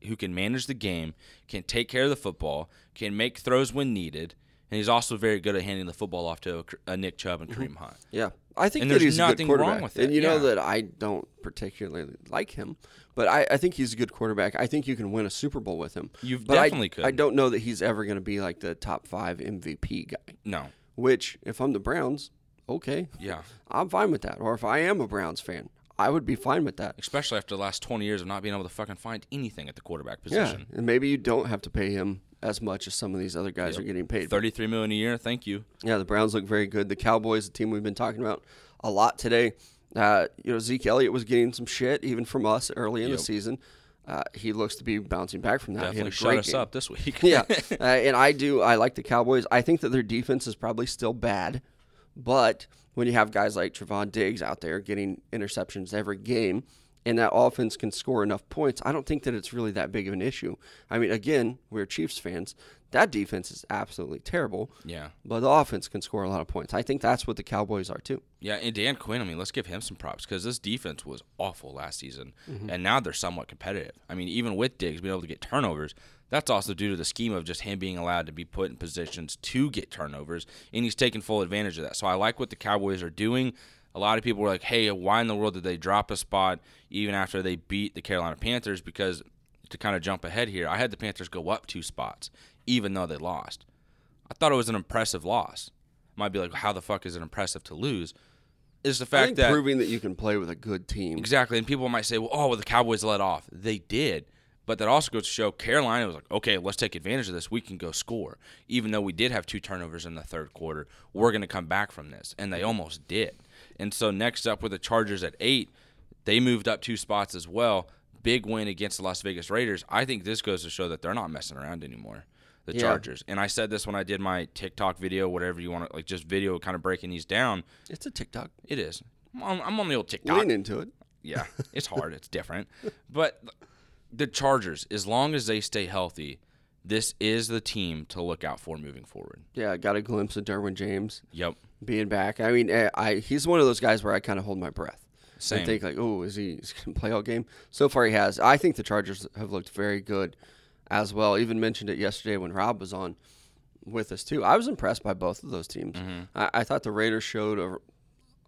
who can manage the game, can take care of the football, can make throws when needed." And he's also very good at handing the football off to a, a Nick Chubb and mm-hmm. Kareem Hunt. Yeah, I think And that there's he's a good nothing wrong with with And it, you know yeah. that I don't particularly like him, but I, I think he's a good quarterback. I think you can win a Super Bowl with him. You but I- definitely could. I don't know that he's ever going to be like the top five MVP guy. No, Which, if I'm the Browns, okay, yeah. I'm fine with that. Or if I am a Browns fan, I would be fine with that. especially after the last 20 years of not being able to fucking find anything at the quarterback position. Yeah, and maybe you don't have to pay him as much as some of these other guys Yep. are getting paid. 33 million a year, thank you. Yeah, the Browns look very good. The Cowboys, the team we've been talking about a lot today. Uh, you know, Zeke Elliott was getting some shit even from us early in Yep. the season. Uh, he looks to be bouncing back from that. Definitely shut us game. up this week. yeah, uh, and I do. I like the Cowboys. I think that their defense is probably still bad, but when you have guys like Trevon Diggs out there getting interceptions every game, and that offense can score enough points, I don't think that it's really that big of an issue. I mean, again, we're Chiefs fans. That defense is absolutely terrible, yeah. but the offense can score a lot of points. I think that's what the Cowboys are too. Yeah, and Dan Quinn, I mean, let's give him some props because this defense was awful last season, Mm-hmm. and now they're somewhat competitive. I mean, even with Diggs being able to get turnovers, that's also due to the scheme of just him being allowed to be put in positions to get turnovers, and he's taking full advantage of that. So I like what the Cowboys are doing. A lot of people were like, "Hey, why in the world did they drop a spot even after they beat the Carolina Panthers?" Because to kind of jump ahead here, I had the Panthers go up two spots, even though they lost. I thought it was an impressive loss. Might be like, how the fuck is it impressive to lose? Is the fact that proving that you can play with a good team. exactly, and people might say, well, oh, well, the Cowboys let off. They did, but that also goes to show Carolina was like, okay, let's take advantage of this. We can go score, even though we did have two turnovers in the third quarter. We're going to come back from this, and they almost did. And so next up with the Chargers at eight, they moved up two spots as well. Big win against the Las Vegas Raiders. I think this goes to show that they're not messing around anymore. The Yeah. Chargers. And I said this when I did my TikTok video, whatever you want to like, just video kind of breaking these down. It's a TikTok. It is. I'm on, I'm on the old TikTok. Lean into it. Yeah, it's hard. it's different. But the Chargers, as long as they stay healthy, this is the team to look out for moving forward. Yeah, I got a glimpse of Derwin James Yep. being back. I mean, eh, I he's one of those guys where I kind of hold my breath. Same. I think like, oh, is he, is he going to play all game? So far, he has. I think the Chargers have looked very good as well. Even mentioned it yesterday when Rob was on with us too. I was impressed by both of those teams. Mm-hmm. I, I thought the Raiders showed a,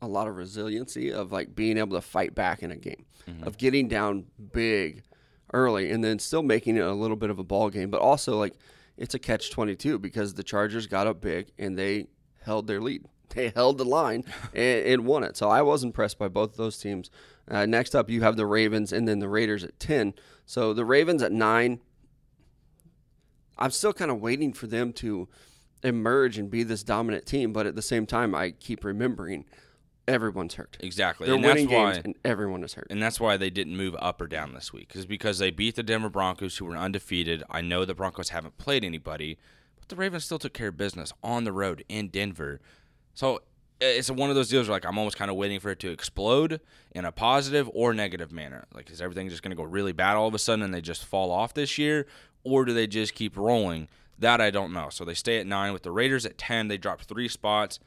a lot of resiliency of like being able to fight back in a game, Mm-hmm. of getting down big early and then still making it a little bit of a ball game, but also like it's a catch twenty two because the Chargers got up big and they held their lead. They held the line and, and won it. So I was impressed by both of those teams. Uh, next up, you have the Ravens and then the Raiders at ten. So the Ravens at nine. I'm still kind of waiting for them to emerge and be this dominant team, but at the same time, I keep remembering everyone's hurt. Exactly. They're and that's winning games, why and everyone is hurt. and that's why they didn't move up or down this week. Is because they beat the Denver Broncos who were undefeated. I know the Broncos haven't played anybody, but the Ravens still took care of business on the road in Denver. So it's one of those deals where like I'm almost kind of waiting for it to explode in a positive or negative manner. Like is everything just going to go really bad all of a sudden and they just fall off this year, or do they just keep rolling? That I don't know. So they stay at nine with the Raiders at ten. They dropped three spots.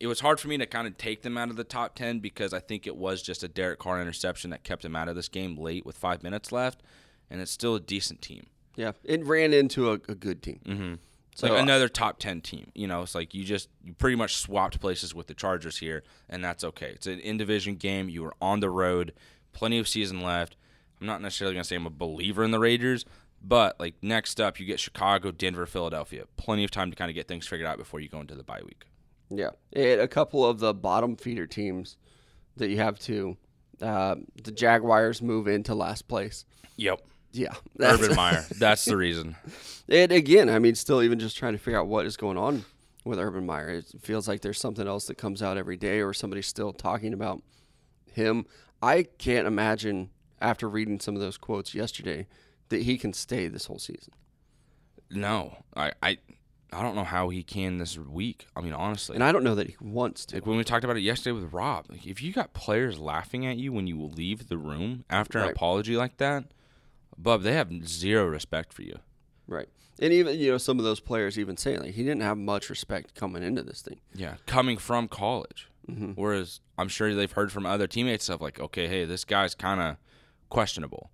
It was hard for me to kind of take them out of the top ten because I think it was just a Derek Carr interception that kept them out of this game late with five minutes left, and it's still a decent team. yeah, it ran into a, a good team. Mm-hmm. It's So, like another top ten team. You know, it's like you just you pretty much swapped places with the Chargers here, and that's okay. It's an in division game. You were on the road, plenty of season left. I'm not necessarily gonna say I'm a believer in the Raiders, but like next up, you get Chicago, Denver, Philadelphia. Plenty of time to kind of get things figured out before you go into the bye week. Yeah, and a couple of the bottom feeder teams that you have to uh, the Jaguars move into last place. Yep. Yeah, Urban Meyer. That's the reason. And again, I mean, still even just trying to figure out what is going on with Urban Meyer. It feels like there's something else that comes out every day, or somebody's still talking about him. I can't imagine after reading some of those quotes yesterday that he can stay this whole season. No, I, I, I don't know how he can this week. I mean, honestly, And I don't know that he wants to. like when we talked about it yesterday with Rob, like if you got players laughing at you when you leave the room after an Right. apology like that, Bub, they have zero respect for you. Right. And even, you know, some of those players even saying, like, he didn't have much respect coming into this thing. Yeah, coming from college. Mm-hmm. Whereas I'm sure they've heard from other teammates stuff like, okay, hey, this guy's kind of questionable.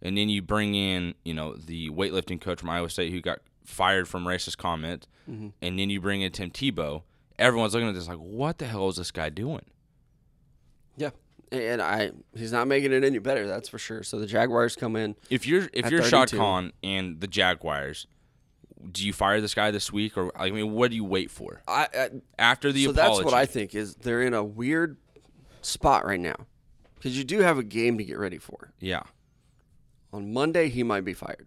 And then you bring in, you know, the weightlifting coach from Iowa State who got fired from racist comment, Mm-hmm. and then you bring in Tim Tebow. Everyone's looking at this like, what the hell is this guy doing? Yeah. And I, he's not making it any better, that's for sure. So the Jaguars come in. If you're if you're Shad 32. Khan and the Jaguars, do you fire this guy this week or I mean, what do you wait for I, I after the so apology? that's what I think is they're in a weird spot right now because you do have a game to get ready for. yeah, On Monday, he might be fired.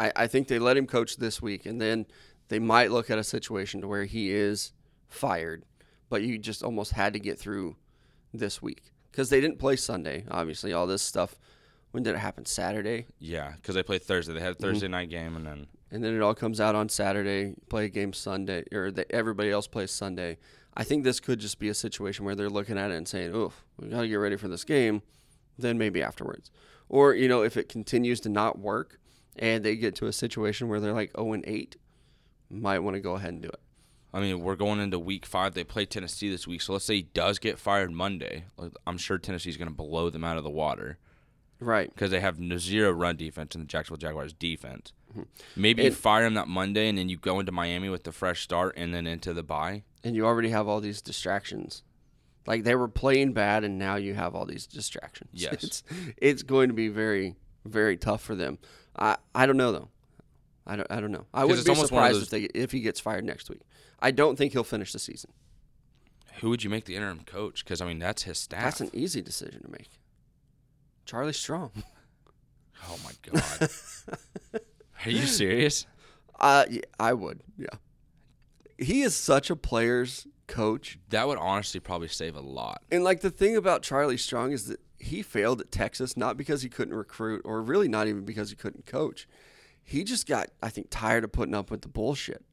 I, I think they let him coach this week, and then they might look at a situation to where he is fired, but you just almost had to get through this week because they didn't play Sunday. Obviously, all this stuff. When did it happen? Saturday, yeah, because they played Thursday. They had a Mm-hmm. Thursday night game, and then and then it all comes out on Saturday. Play a game Sunday, or the, everybody else plays Sunday. I think this could just be a situation where they're looking at it and saying, "Oof, we got to get ready for this game." Then maybe afterwards, or you know, if it continues to not work and they get to a situation where they're like 0 and 8, might want to go ahead and do it. I mean, we're going into week five. They play Tennessee this week, so let's say he does get fired Monday. I'm sure Tennessee's going to blow them out of the water Right. because they have zero run defense in the Jacksonville Jaguars defense. Mm-hmm. Maybe you fire him that Monday, and then you go into Miami with the fresh start, and then into the bye. And you already have all these distractions. Like they were playing bad, and now you have all these distractions. Yes. it's it's going to be very very tough for them. I I don't know though. I don't I don't know. I wouldn't be almost one of surprised if they if he gets fired next week. I don't think he'll finish the season. Who would you make the interim coach? Because I mean, that's his staff. That's an easy decision to make. Charlie Strong. oh my god, are you serious? Uh, yeah, I would. Yeah. He is such a player's coach. That would honestly probably save a lot. And like the thing about Charlie Strong is that he failed at Texas not because he couldn't recruit or really not even because he couldn't coach. He just got I think tired of putting up with the bullshit.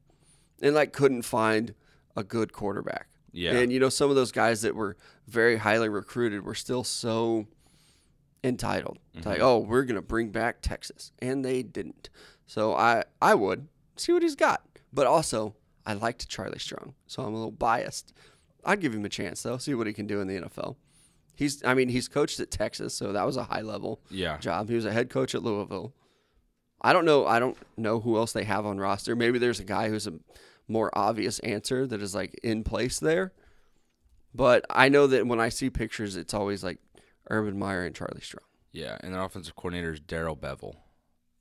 And like couldn't find a good quarterback. Yeah. And you know some of those guys that were very highly recruited were still so entitled. Mm-hmm. like, "Oh, we're going to bring back Texas." And they didn't. So I I would see what he's got. But also, I liked Charlie Strong, so I'm a little biased. I'd give him a chance though, see what he can do in the NFL. He's I mean, he's coached at Texas, so that was a high level Yeah. job. He was a head coach at Louisville. I don't know I don't know who else they have on roster. Maybe there's a guy who's a more obvious answer that is like in place there. But I know that when I see pictures it's always like Urban Meyer and Charlie Strong. Yeah, and their offensive coordinator is Darrell Bevell.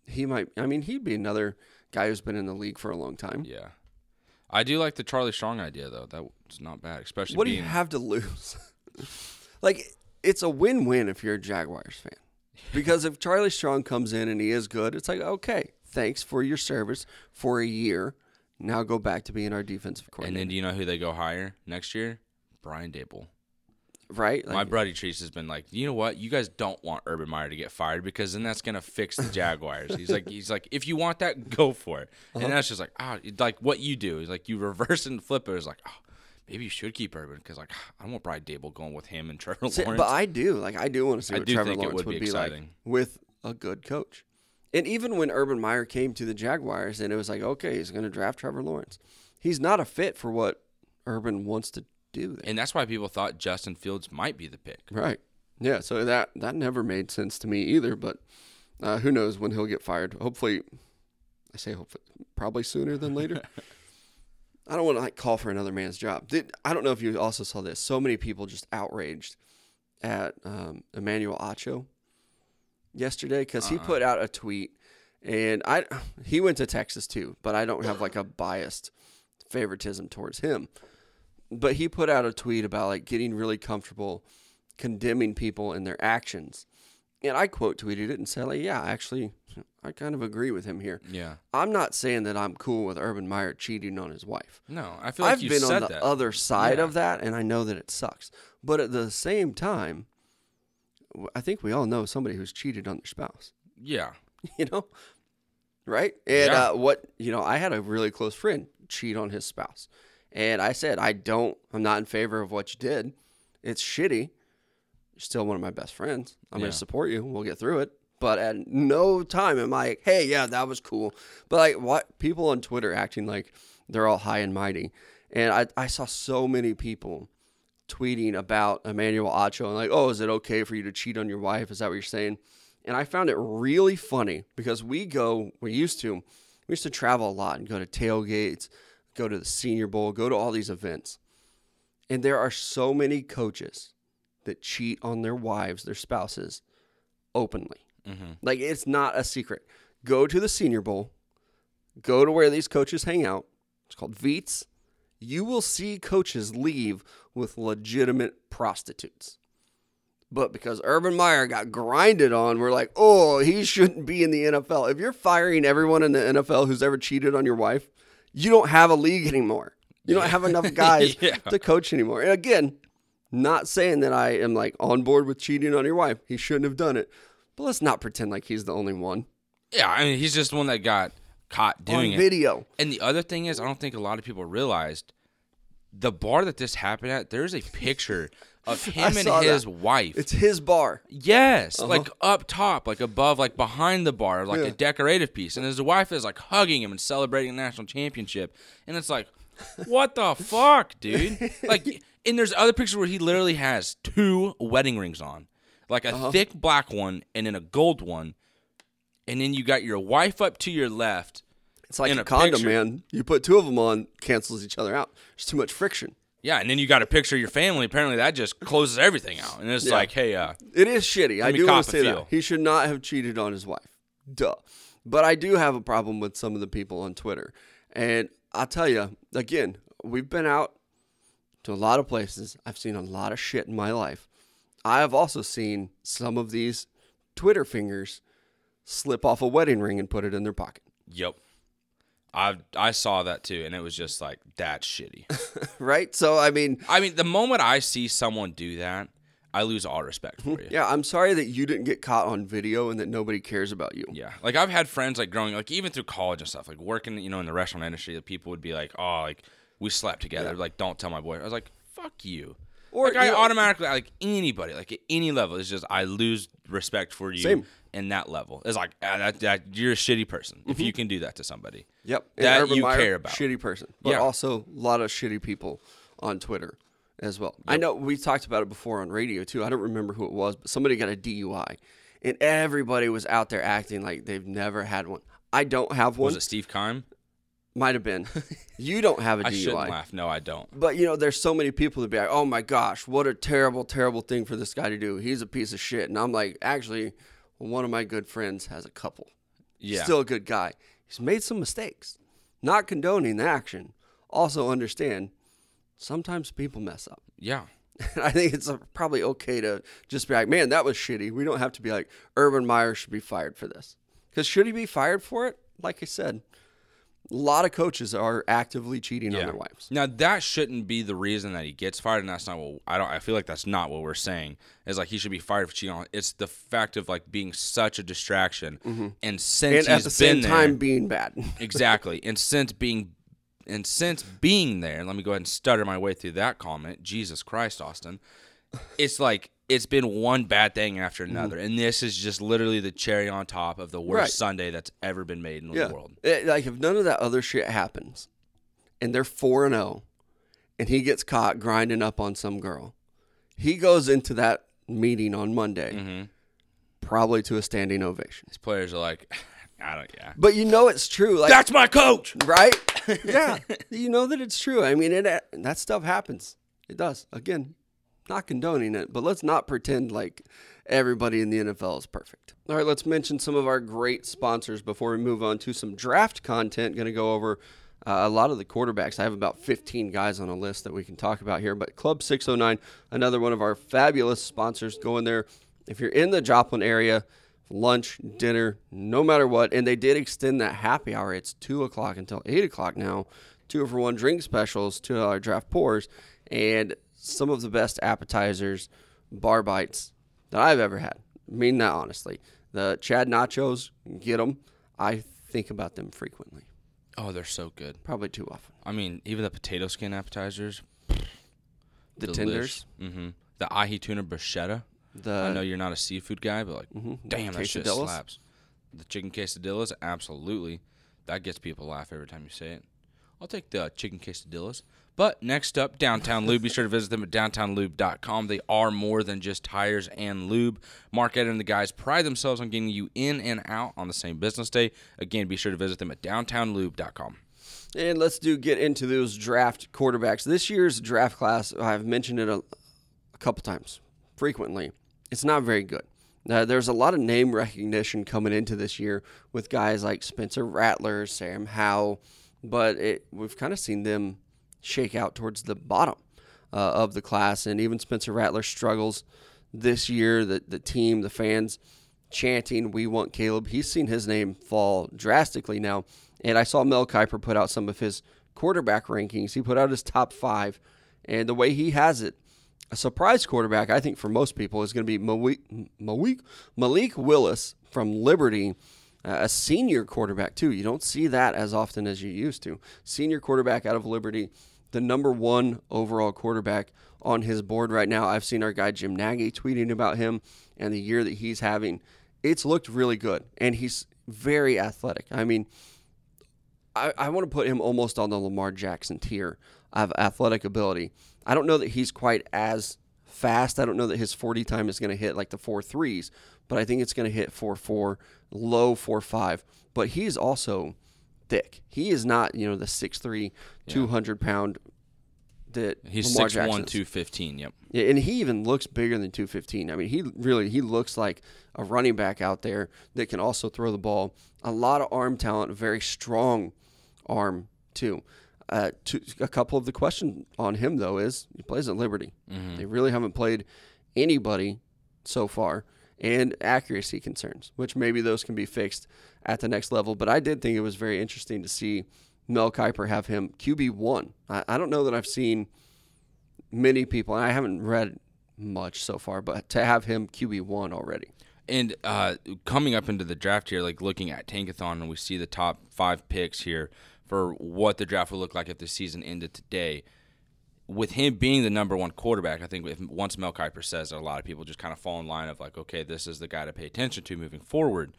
He might I mean, he'd be another guy who's been in the league for a long time. Yeah. I do like the Charlie Strong idea though. That's not bad, especially What do you have to lose? like it's a win-win if you're a Jaguars fan. Because if Charlie Strong comes in and he is good, it's like, okay, thanks for your service for a year. Now go back to being our defensive coordinator. And then do you know who they go hire next year? Brian Daboll. right? My buddy Treese has been like, you know what? You guys don't want Urban Meyer to get fired because then that's gonna fix the Jaguars. he's like, he's like, if you want that, go for it. Uh-huh. And that's just like, ah, like what you do is like you reverse and flip it. It's like, oh, maybe you should keep Urban because like I don't want Brian Daboll going with him and Trevor Lawrence. but I do. Like I do want to see I what do Trevor think it Lawrence would would, be be, like exciting. with a good coach. And even when Urban Meyer came to the Jaguars and it was like, okay, he's going to draft Trevor Lawrence. He's not a fit for what Urban wants to do there. and that's why people thought Justin Fields might be the pick. Right. Yeah. So that that never made sense to me either. But uh, who knows when he'll get fired? Hopefully, I say hopefully, probably sooner than later. I don't want to like call for another man's job. Did, I don't know if you also saw this. So many people just outraged at um, Emmanuel Acho yesterday because he put out a tweet, and I he went to Texas too, but I don't have like a biased favoritism towards him. But he put out a tweet about like getting really comfortable condemning people and their actions. And I quote tweeted it and said, like, yeah, actually, I kind of agree with him here. Yeah. I'm not saying that I'm cool with Urban Meyer cheating on his wife. No, I feel like I've been on the that. other side Yeah. of that, and I know that it sucks. But at the same time, I think we all know somebody who's cheated on their spouse. yeah. You know, right? And Yeah. uh, what you know, I had a really close friend cheat on his spouse, and I said, I don't. I'm not in favor of what you did. It's shitty. You're still one of my best friends. I'm Yeah. going to support you. We'll get through it. But at no time am I, like, hey, yeah, that was cool. But like, what people on Twitter acting like they're all high and mighty, and I, I saw so many people tweeting about Emmanuel Acho and like, oh, is it okay for you to cheat on your wife? Is that what you're saying? And I found it really funny because we go, we used to, we used to travel a lot and go to tailgates, go to the Senior Bowl, go to all these events. And there are so many coaches that cheat on their wives, their spouses, openly. Mm-hmm. Like it's not a secret. Go to the Senior Bowl, go to where these coaches hang out. It's called Veets. You will see coaches leave with legitimate prostitutes. But because Urban Meyer got grinded on, we're like, oh, he shouldn't be in the NFL. If you're firing everyone in the NFL who's ever cheated on your wife, you don't have a league anymore. You don't have enough guys Yeah. to coach anymore. And again, not saying that I am like on board with cheating on your wife. He shouldn't have done it. But let's not pretend like he's the only one. Yeah, I mean, he's just the one that got caught doing on it. video. And the other thing is, I don't think a lot of people realized the bar that this happened at. There's a picture of him and saw his that. wife. It's his bar. yes, uh-huh. like up top, like above, like behind the bar, like Yeah. a decorative piece. And his wife is like hugging him and celebrating the national championship. And it's like, what the fuck, dude? Like, and there's other pictures where he literally has two wedding rings on, like a thick black one and then a gold one. And then you got your wife up to your left. It's like In a, a condom, picture. man. You put two of them on, cancels each other out. There's too much friction. Yeah, and then you got a picture of your family. Apparently, that just closes everything out. And it's Yeah. like, hey, uh, It is shitty. I do want to say that. He should not have cheated on his wife. Duh. But I do have a problem with some of the people on Twitter. And I'll tell you, again, we've been out to a lot of places. I've seen a lot of shit in my life. I have also seen some of these Twitter fingers slip off a wedding ring and put it in their pocket. yep. I I saw that too, and it was just like that's shitty. Right? So, I mean, I mean, the moment I see someone do that, I lose all respect for you. yeah, I'm sorry that you didn't get caught on video and that nobody cares about you. Yeah, like I've had friends like growing, like even through college and stuff, like working, you know, in the restaurant industry, that people would be like, "Oh, like we slept together." Like, don't tell my boy. I was like, "Fuck you." Or, like I automatically like anybody, like at any level, it's just I lose respect for you. Same. In that level, it's like ah, that, that you're a shitty person if Mm-hmm. you can do that to somebody. Yep. That Urban you Meyer, care about. Shitty person. But Yeah. also a lot of shitty people on Twitter as well. I know we talked about it before on radio too. I don't remember who it was, but somebody got a DUI. And everybody was out there acting like they've never had one. I don't have one. Was it Steve Keim? Might have been. you don't have a I shouldn't laugh. No, I don't. But you know, there's so many people that be like, "Oh my gosh, what a terrible, terrible thing for this guy to do. He's a piece of shit." And I'm like, actually, one of my good friends has a couple. Yeah. Still a good guy. He's made some mistakes. Not condoning the action. Also understand sometimes people mess up. Yeah. And I think it's probably okay to just be like, man, that was shitty. We don't have to be like, Urban Meyer should be fired for this. Because should he be fired for it? Like I said, a lot of coaches are actively cheating on their wives. Now that shouldn't be the reason that he gets fired, and that's not what I don't. I feel like that's not what we're saying. Is like he should be fired for cheating on. It's the fact of like being such a distraction, and since Mm-hmm. And at the same been time being bad. exactly, and since being, and since being there, let me go ahead and stutter my way through that comment. Jesus Christ, Austin, it's like it's been one bad thing after another, and this is just literally the cherry on top of the worst Mm-hmm. Right. sundae that's ever been made in yeah. the world. It- like if none of that other shit happens and they're 4 and 0 and he gets caught grinding up on some girl. He goes into that meeting on Monday Mm-hmm. probably to a standing ovation. His players are like, I don't, yeah. But you know it's true. Like That's my coach. right? yeah, you know that it's true. I mean, it that stuff happens. It does. Again, not condoning it, but let's not pretend like everybody in the NFL is perfect. All right, let's mention some of our great sponsors before we move on to some draft content. Going to go over uh, a lot of the quarterbacks. I have about 15 guys on a list that we can talk about here. But Club 609, another one of our fabulous sponsors, go in there. If you're in the Joplin area, lunch, dinner, no matter what. And they did extend that happy hour. It's 2 o'clock until 8 o'clock now. Two for one drink specials, two dollar draft pours, and some of the best appetizers, bar bites that I've ever had. I mean that honestly. The Chad nachos, get them. I think about them frequently. Oh, they're so good. Probably too often. I mean, even the potato skin appetizers. The tenders, Mm-hmm. The ahi tuna bruschetta. the I know you're not a seafood guy, but like, mhm, damn, that shit slaps. The chicken quesadillas, absolutely. That gets people laugh every time you say it. I'll take the chicken quesadillas. But next up, Downtown Lube. Be sure to visit them at downtownlube.com. They are more than just tires and lube. Mark Ed and the guys pride themselves on getting you in and out on the same business day. Again, be sure to visit them at downtownlube.com. And let's do get into those draft quarterbacks. This year's draft class, I've mentioned it a, a couple times, frequently. It's not very good. Uh, there's a lot of name recognition coming into this year with guys like Spencer Rattler, Sam Howell, but it, we've kind of seen them shake out towards the bottom uh, of the class. And even Spencer Rattler struggles this year. The, the team, the fans chanting, We want Caleb. He's seen his name fall drastically now. And I saw Mel Kiper put out some of his quarterback rankings. He put out his top five. And the way he has it, a surprise quarterback, I think, for most people, is going to be Malik, Malik, Willis from Liberty, a senior quarterback, too. You don't see that as often as you used to. Senior quarterback out of Liberty, the number one overall quarterback on his board right now. I've seen our guy Jim Nagy tweeting about him and the year that he's having. It's looked really good, and he's very athletic. I mean, I, I want to put him almost on the Lamar Jackson tier of athletic ability. I don't know that he's quite as fast. I don't know that his 40 time is going to hit like the four threes, but I think it's going to hit 4 4, low 4 5. But he's also thick. He is not, you know, the 6'3, 200 pound that He's Lamar 6'1", Jackson is. 215. Yep. Yeah, and he even looks bigger than 215. I mean, he really he looks like a running back out there that can also throw the ball. A lot of arm talent, very strong arm too. Uh, to, a couple of the question on him though is he plays at Liberty. They really haven't played anybody so far, and accuracy concerns, which maybe those can be fixed at the next level. But I did think it was very interesting to see Mel Kiper have him QB one. I, I don't know that I've seen many people, and I haven't read much so far, but to have him QB one already. And uh, coming up into the draft here, like looking at Tankathon, and we see the top five picks here for what the draft would look like if the season ended today. With him being the number one quarterback, I think if, once Mel Kiper says that, a lot of people just kind of fall in line of like, okay, this is the guy to pay attention to moving forward.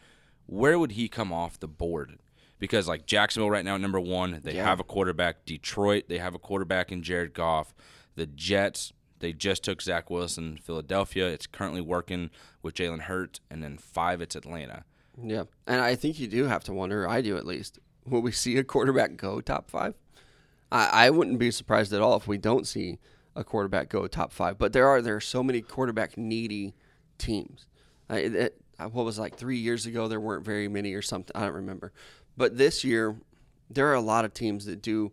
Where would he come off the board? Because like Jacksonville right now, number one, they Yeah. have a quarterback. Detroit, they have a quarterback in Jared Goff. The Jets, they just took Zach Wilson. Philadelphia, it's currently working with Jalen Hurts, and then five, it's Atlanta. Yeah, and I think you do have to wonder. I do at least. Will we see a quarterback go top five? I, I wouldn't be surprised at all if we don't see a quarterback go top five. But there are there are so many quarterback needy teams. I, it, what was like three years ago? There weren't very many or something. I don't remember. But this year, there are a lot of teams that do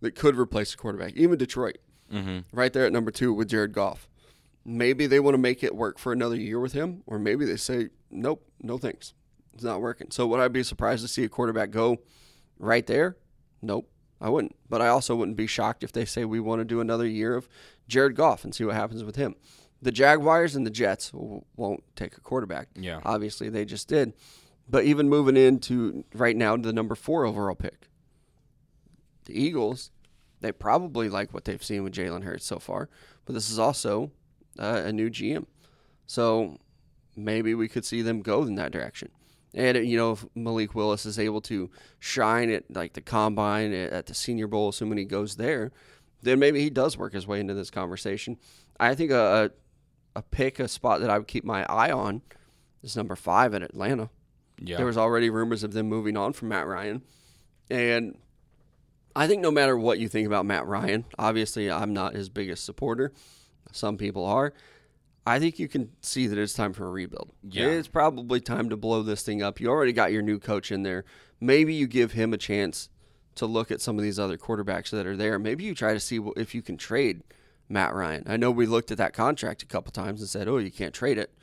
that could replace a quarterback. Even Detroit, Mm-hmm. right there at number two with Jared Goff. Maybe they want to make it work for another year with him, or maybe they say, nope, no thanks. It's not working. So would I be surprised to see a quarterback go right there? Nope, I wouldn't. But I also wouldn't be shocked if they say we want to do another year of Jared Goff and see what happens with him. The Jaguars and the Jets w- won't take a quarterback. Yeah. Obviously, they just did. But even moving into right now to the number four overall pick, the Eagles, they probably like what they've seen with Jalen Hurts so far. But this is also uh, a new GM. So maybe we could see them go in that direction. And, you know, if Malik Willis is able to shine at like the combine, at the Senior Bowl, assuming he goes there, then maybe he does work his way into this conversation. I think a, a, a pick, a spot that I would keep my eye on is number five at Atlanta. Yeah. There was already rumors of them moving on from Matt Ryan. And I think no matter what you think about Matt Ryan, obviously I'm not his biggest supporter. Some people are. I think you can see that it's time for a rebuild. Yeah. It's probably time to blow this thing up. You already got your new coach in there. Maybe you give him a chance to look at some of these other quarterbacks that are there. Maybe you try to see if you can trade Matt Ryan. I know we looked at that contract a couple times and said, "Oh, you can't trade it."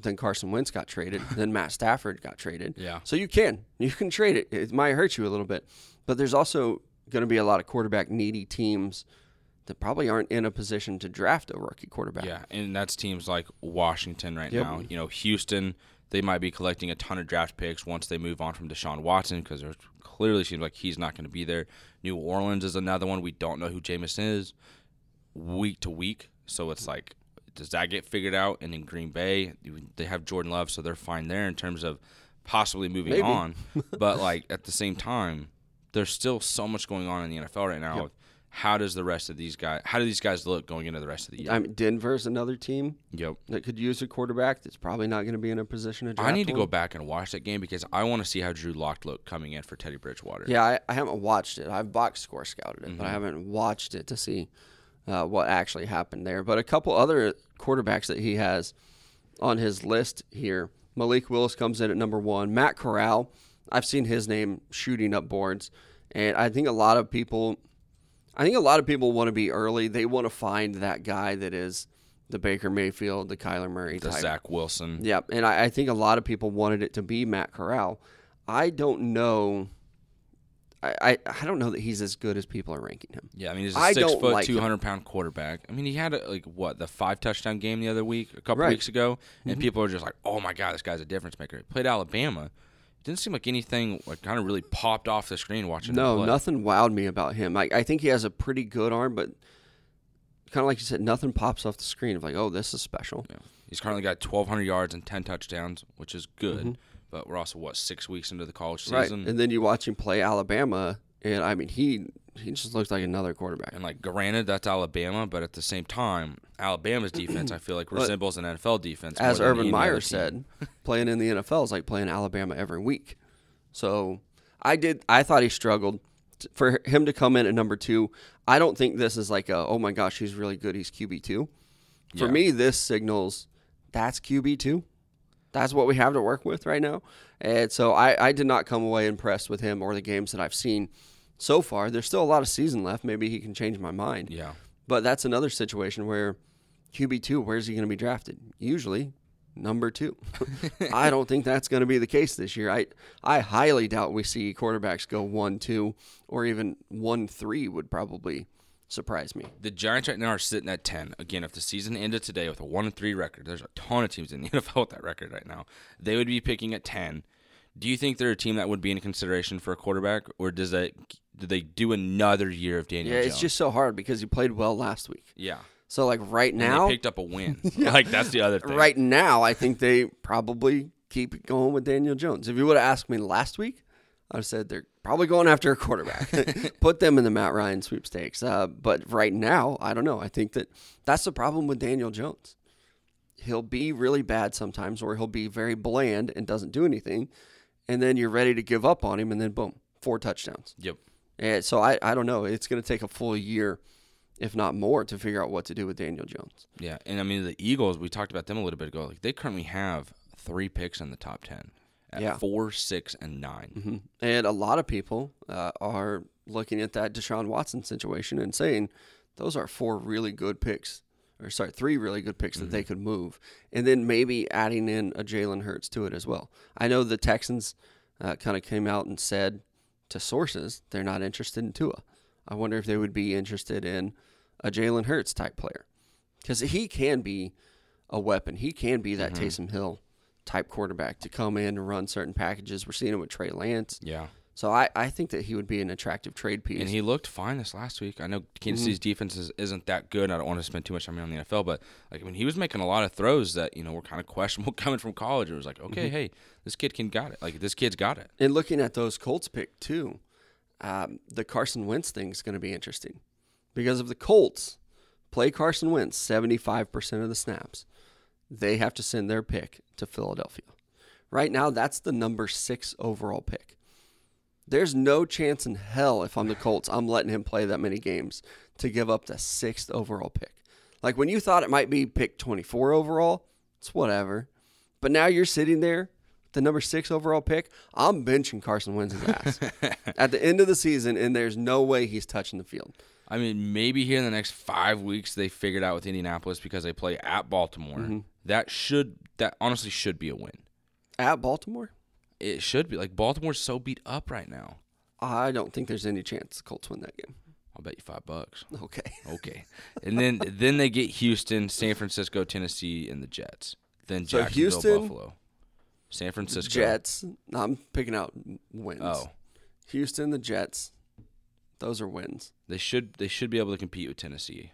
Then Carson Wentz got traded. then Matt Stafford got traded. Yeah. So you can you can trade it. It might hurt you a little bit, but there's also going to be a lot of quarterback needy teams that probably aren't in a position to draft a rookie quarterback. Yeah, and that's teams like Washington right Yep. now. You know, Houston, they might be collecting a ton of draft picks once they move on from Deshaun Watson because there clearly seems like he's not going to be there. New Orleans is another one. We don't know who Jameis is week to week. So it's like, does that get figured out? And in Green Bay, they have Jordan Love, so they're fine there in terms of possibly moving Maybe. on. but like at the same time, there's still so much going on in the NFL right now. Yep. How does the rest of these guys? How do these guys look going into the rest of the year? I mean, Denver's another team yep. that could use a quarterback that's probably not going to be in a position to I need to go back and watch that game because I want to see how Drew Lock looked coming in for Teddy Bridgewater. Yeah, I, I haven't watched it. I've box score scouted it, Mm-hmm. but I haven't watched it to see uh, what actually happened there. But a couple other quarterbacks that he has on his list here. Malik Willis comes in at number one. Matt Corral, I've seen his name shooting up boards, and I think a lot of people, I think a lot of people want to be early. They want to find that guy that is the Baker Mayfield, the Kyler Murray The type. Zach Wilson. Yep, and I, I think a lot of people wanted it to be Matt Corral. I don't know. I, I, don't know that he's as good as people are ranking him. Yeah, I mean he's a I six foot, like two hundred pound quarterback. I mean he had a, like what the five touchdown game the other week, a couple Right. Mm-hmm. weeks ago, and people are just like, "Oh my god, this guy's a difference maker." He played Alabama. Didn't seem like anything like kind of really popped off the screen watching. him No, nothing wowed me about him. I, I think he has a pretty good arm, but kind of like you said, nothing pops off the screen of like, oh, this is special. Yeah. He's currently got twelve hundred yards and ten touchdowns, which is good. Mm-hmm. But we're also what six weeks into the college season, Right, season, and then you watch him play Alabama, and I mean, he he just looks like another quarterback. And like, granted, that's Alabama, but at the same time, Alabama's defense, I feel like resembles an NFL defense. As Urban Meyer said, playing in the NFL is like playing Alabama every week. So I did. I thought he struggled. For him to come in at number two, I don't think this is like a oh my gosh he's really good. He's QB two. For Yeah. me, this signals that's QB two. That's what we have to work with right now. And so I, I did not come away impressed with him or the games that I've seen so far. There's still a lot of season left. Maybe he can change my mind. Yeah, But that's another situation where QB two, where's he going to be drafted? Usually number two. I don't think that's going to be the case this year. I I highly doubt we see quarterbacks go one two or even one three would probably surprise me. the Giants right now are sitting at ten. Again, if the season ended today with a one and three record, there's a ton of teams in the NFL with that record right now. They would be picking at ten. Do you think they're a team that would be in consideration for a quarterback, or does that do they do another year of Daniel Yeah, Jones? it's just so hard because he played well last week. yeah. So like right now, they picked up a win. Like that's the other thing. right now, I think they probably keep going with Daniel Jones. If you would have asked me last week, I'd have said they're probably going after a quarterback. Put them in the Matt Ryan sweepstakes. Uh, but right now, I don't know. I think that that's the problem with Daniel Jones. He'll be really bad sometimes, or he'll be very bland and doesn't do anything, and then you're ready to give up on him, and then boom, four touchdowns. Yep. And so I, I don't know. It's going to take a full year, if not more, to figure out what to do with Daniel Jones. Yeah, and I mean the Eagles. We talked about them a little bit ago. Like they currently have three picks in the top ten at Yeah. four, six, and 9 hmm And a lot of people uh, are looking at that Deshaun Watson situation and saying those are four really good picks, or sorry, three really good picks that they could move, and then maybe adding in a Jalen Hurts to it as well. I know the Texans uh, kind of came out and said to sources they're not interested in Tua. I wonder if they would be interested in a Jalen Hurts type player because he can be a weapon. He can be that mm-hmm. Taysom Hill type quarterback to come in and run certain packages. We're seeing it with Trey Lance. Yeah, So I, I think that he would be an attractive trade piece. and he looked fine this last week. I know Kansas Mm-hmm. City's defense is, isn't that good. I don't want to spend too much time on the NFL, but like I mean, he was making a lot of throws that you know were kind of questionable coming from college. It was like, okay, Mm-hmm. hey, this kid can got it. Like this kid's got it. and looking at those Colts pick too, um, the Carson Wentz thing is going to be interesting because if the Colts play Carson Wentz seventy five percent of the snaps, they have to send their pick to Philadelphia. Right now, that's the number six overall pick. There's no chance in hell if I'm the Colts, I'm letting him play that many games to give up the sixth overall pick. Like when you thought it might be pick 24 overall, it's whatever. But now you're sitting there the number six overall pick, I'm benching Carson Wentz's ass at the end of the season, and there's no way he's touching the field. I mean, maybe here in the next five weeks they figured out with Indianapolis because they play at Baltimore. Mm-hmm. That should that honestly should be a win. At Baltimore, It should be like Baltimore's so beat up right now. I don't think there's any chance the Colts win that game. I'll bet you five bucks. Okay. Okay, and then then they get Houston, San Francisco, Tennessee, and the Jets. Then So Jacksonville, Houston- Buffalo, San Francisco. Jets. I'm picking out wins. Oh, Houston, the Jets. Those are wins. they should they should be able to compete with Tennessee.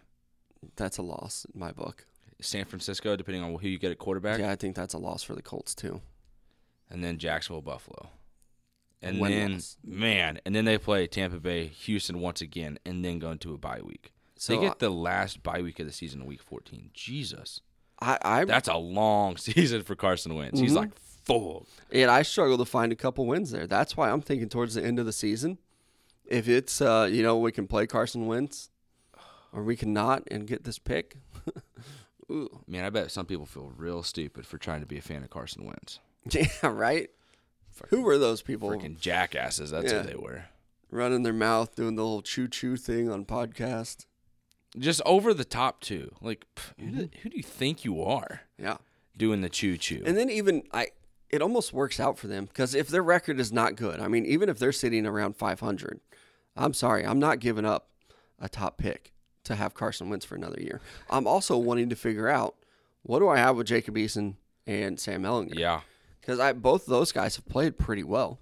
That's a loss in my book. San Francisco, depending on who you get at quarterback, Yeah, I think that's a loss for the Colts too. And then Jacksonville, Buffalo. And then loss. man, and then they play Tampa Bay, Houston once again, and then go into a bye week. So they get the last bye week of the season in week 14. Jesus. I, I That's a long season for Carson Wentz. He's Mhm. like full. and I struggle to find a couple wins there. That's why I'm thinking towards the end of the season, if it's uh, you know we can play Carson Wentz, or we cannot and get this pick. Ooh, Man, I bet some people feel real stupid for trying to be a fan of Carson Wentz. Yeah, right. Who were those people Freaking jackasses. That's Yeah. who they were. running their mouth doing the little choo choo thing on podcast? Just over the top too. Like, who, Mm-hmm. do, who do you think you are Yeah. doing the choo choo? And then even I, it almost works out for them because if their record is not good, I mean, even if they're sitting around 500, I'm sorry, I'm not giving up a top pick to have Carson Wentz for another year. I'm also wanting to figure out what do I have with Jacob Eason and Sam Ehlinger Yeah. Because I both those guys have played pretty well.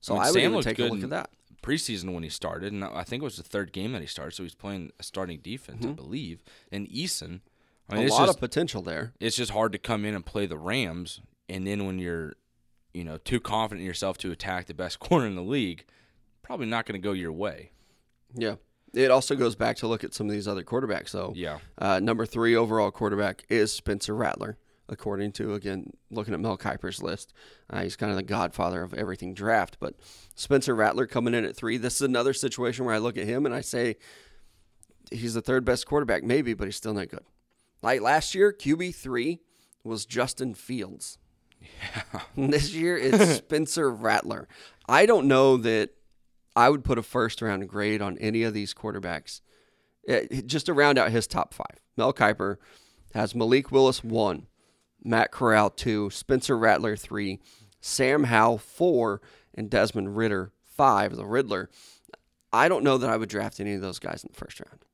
So I I, mean, would Sam even take a look at that. Preseason when he started, and I think it was the third game that he started, so he's playing a starting defense, I believe. And Eason, I mean, Mm-hmm. a lot just of potential there. it's just hard to come in and play the Rams, and then when you're, you know, too confident in yourself to attack the best corner in the league, probably not going to go your way. Yeah. It also goes back to look at some of these other quarterbacks. though. Yeah. Uh, number three overall quarterback is Spencer Rattler, according to, again, looking at Mel Kiper's list. Uh, he's kind of the godfather of everything draft. But Spencer Rattler coming in at three. This is another situation where I look at him and I say, he's the third best quarterback, maybe, but he's still not good. Like last year, QB3 was Justin Fields. Yeah. this year, it's Spencer Rattler. I don't know that I would put a first round grade on any of these quarterbacks it- it- just to round out his top five. Mel Kiper has Malik Willis one, Matt Corral two, Spencer Rattler three, Sam Howell four, and Desmond Ridder five, the Riddler. I don't know that I would draft any of those guys in the first round.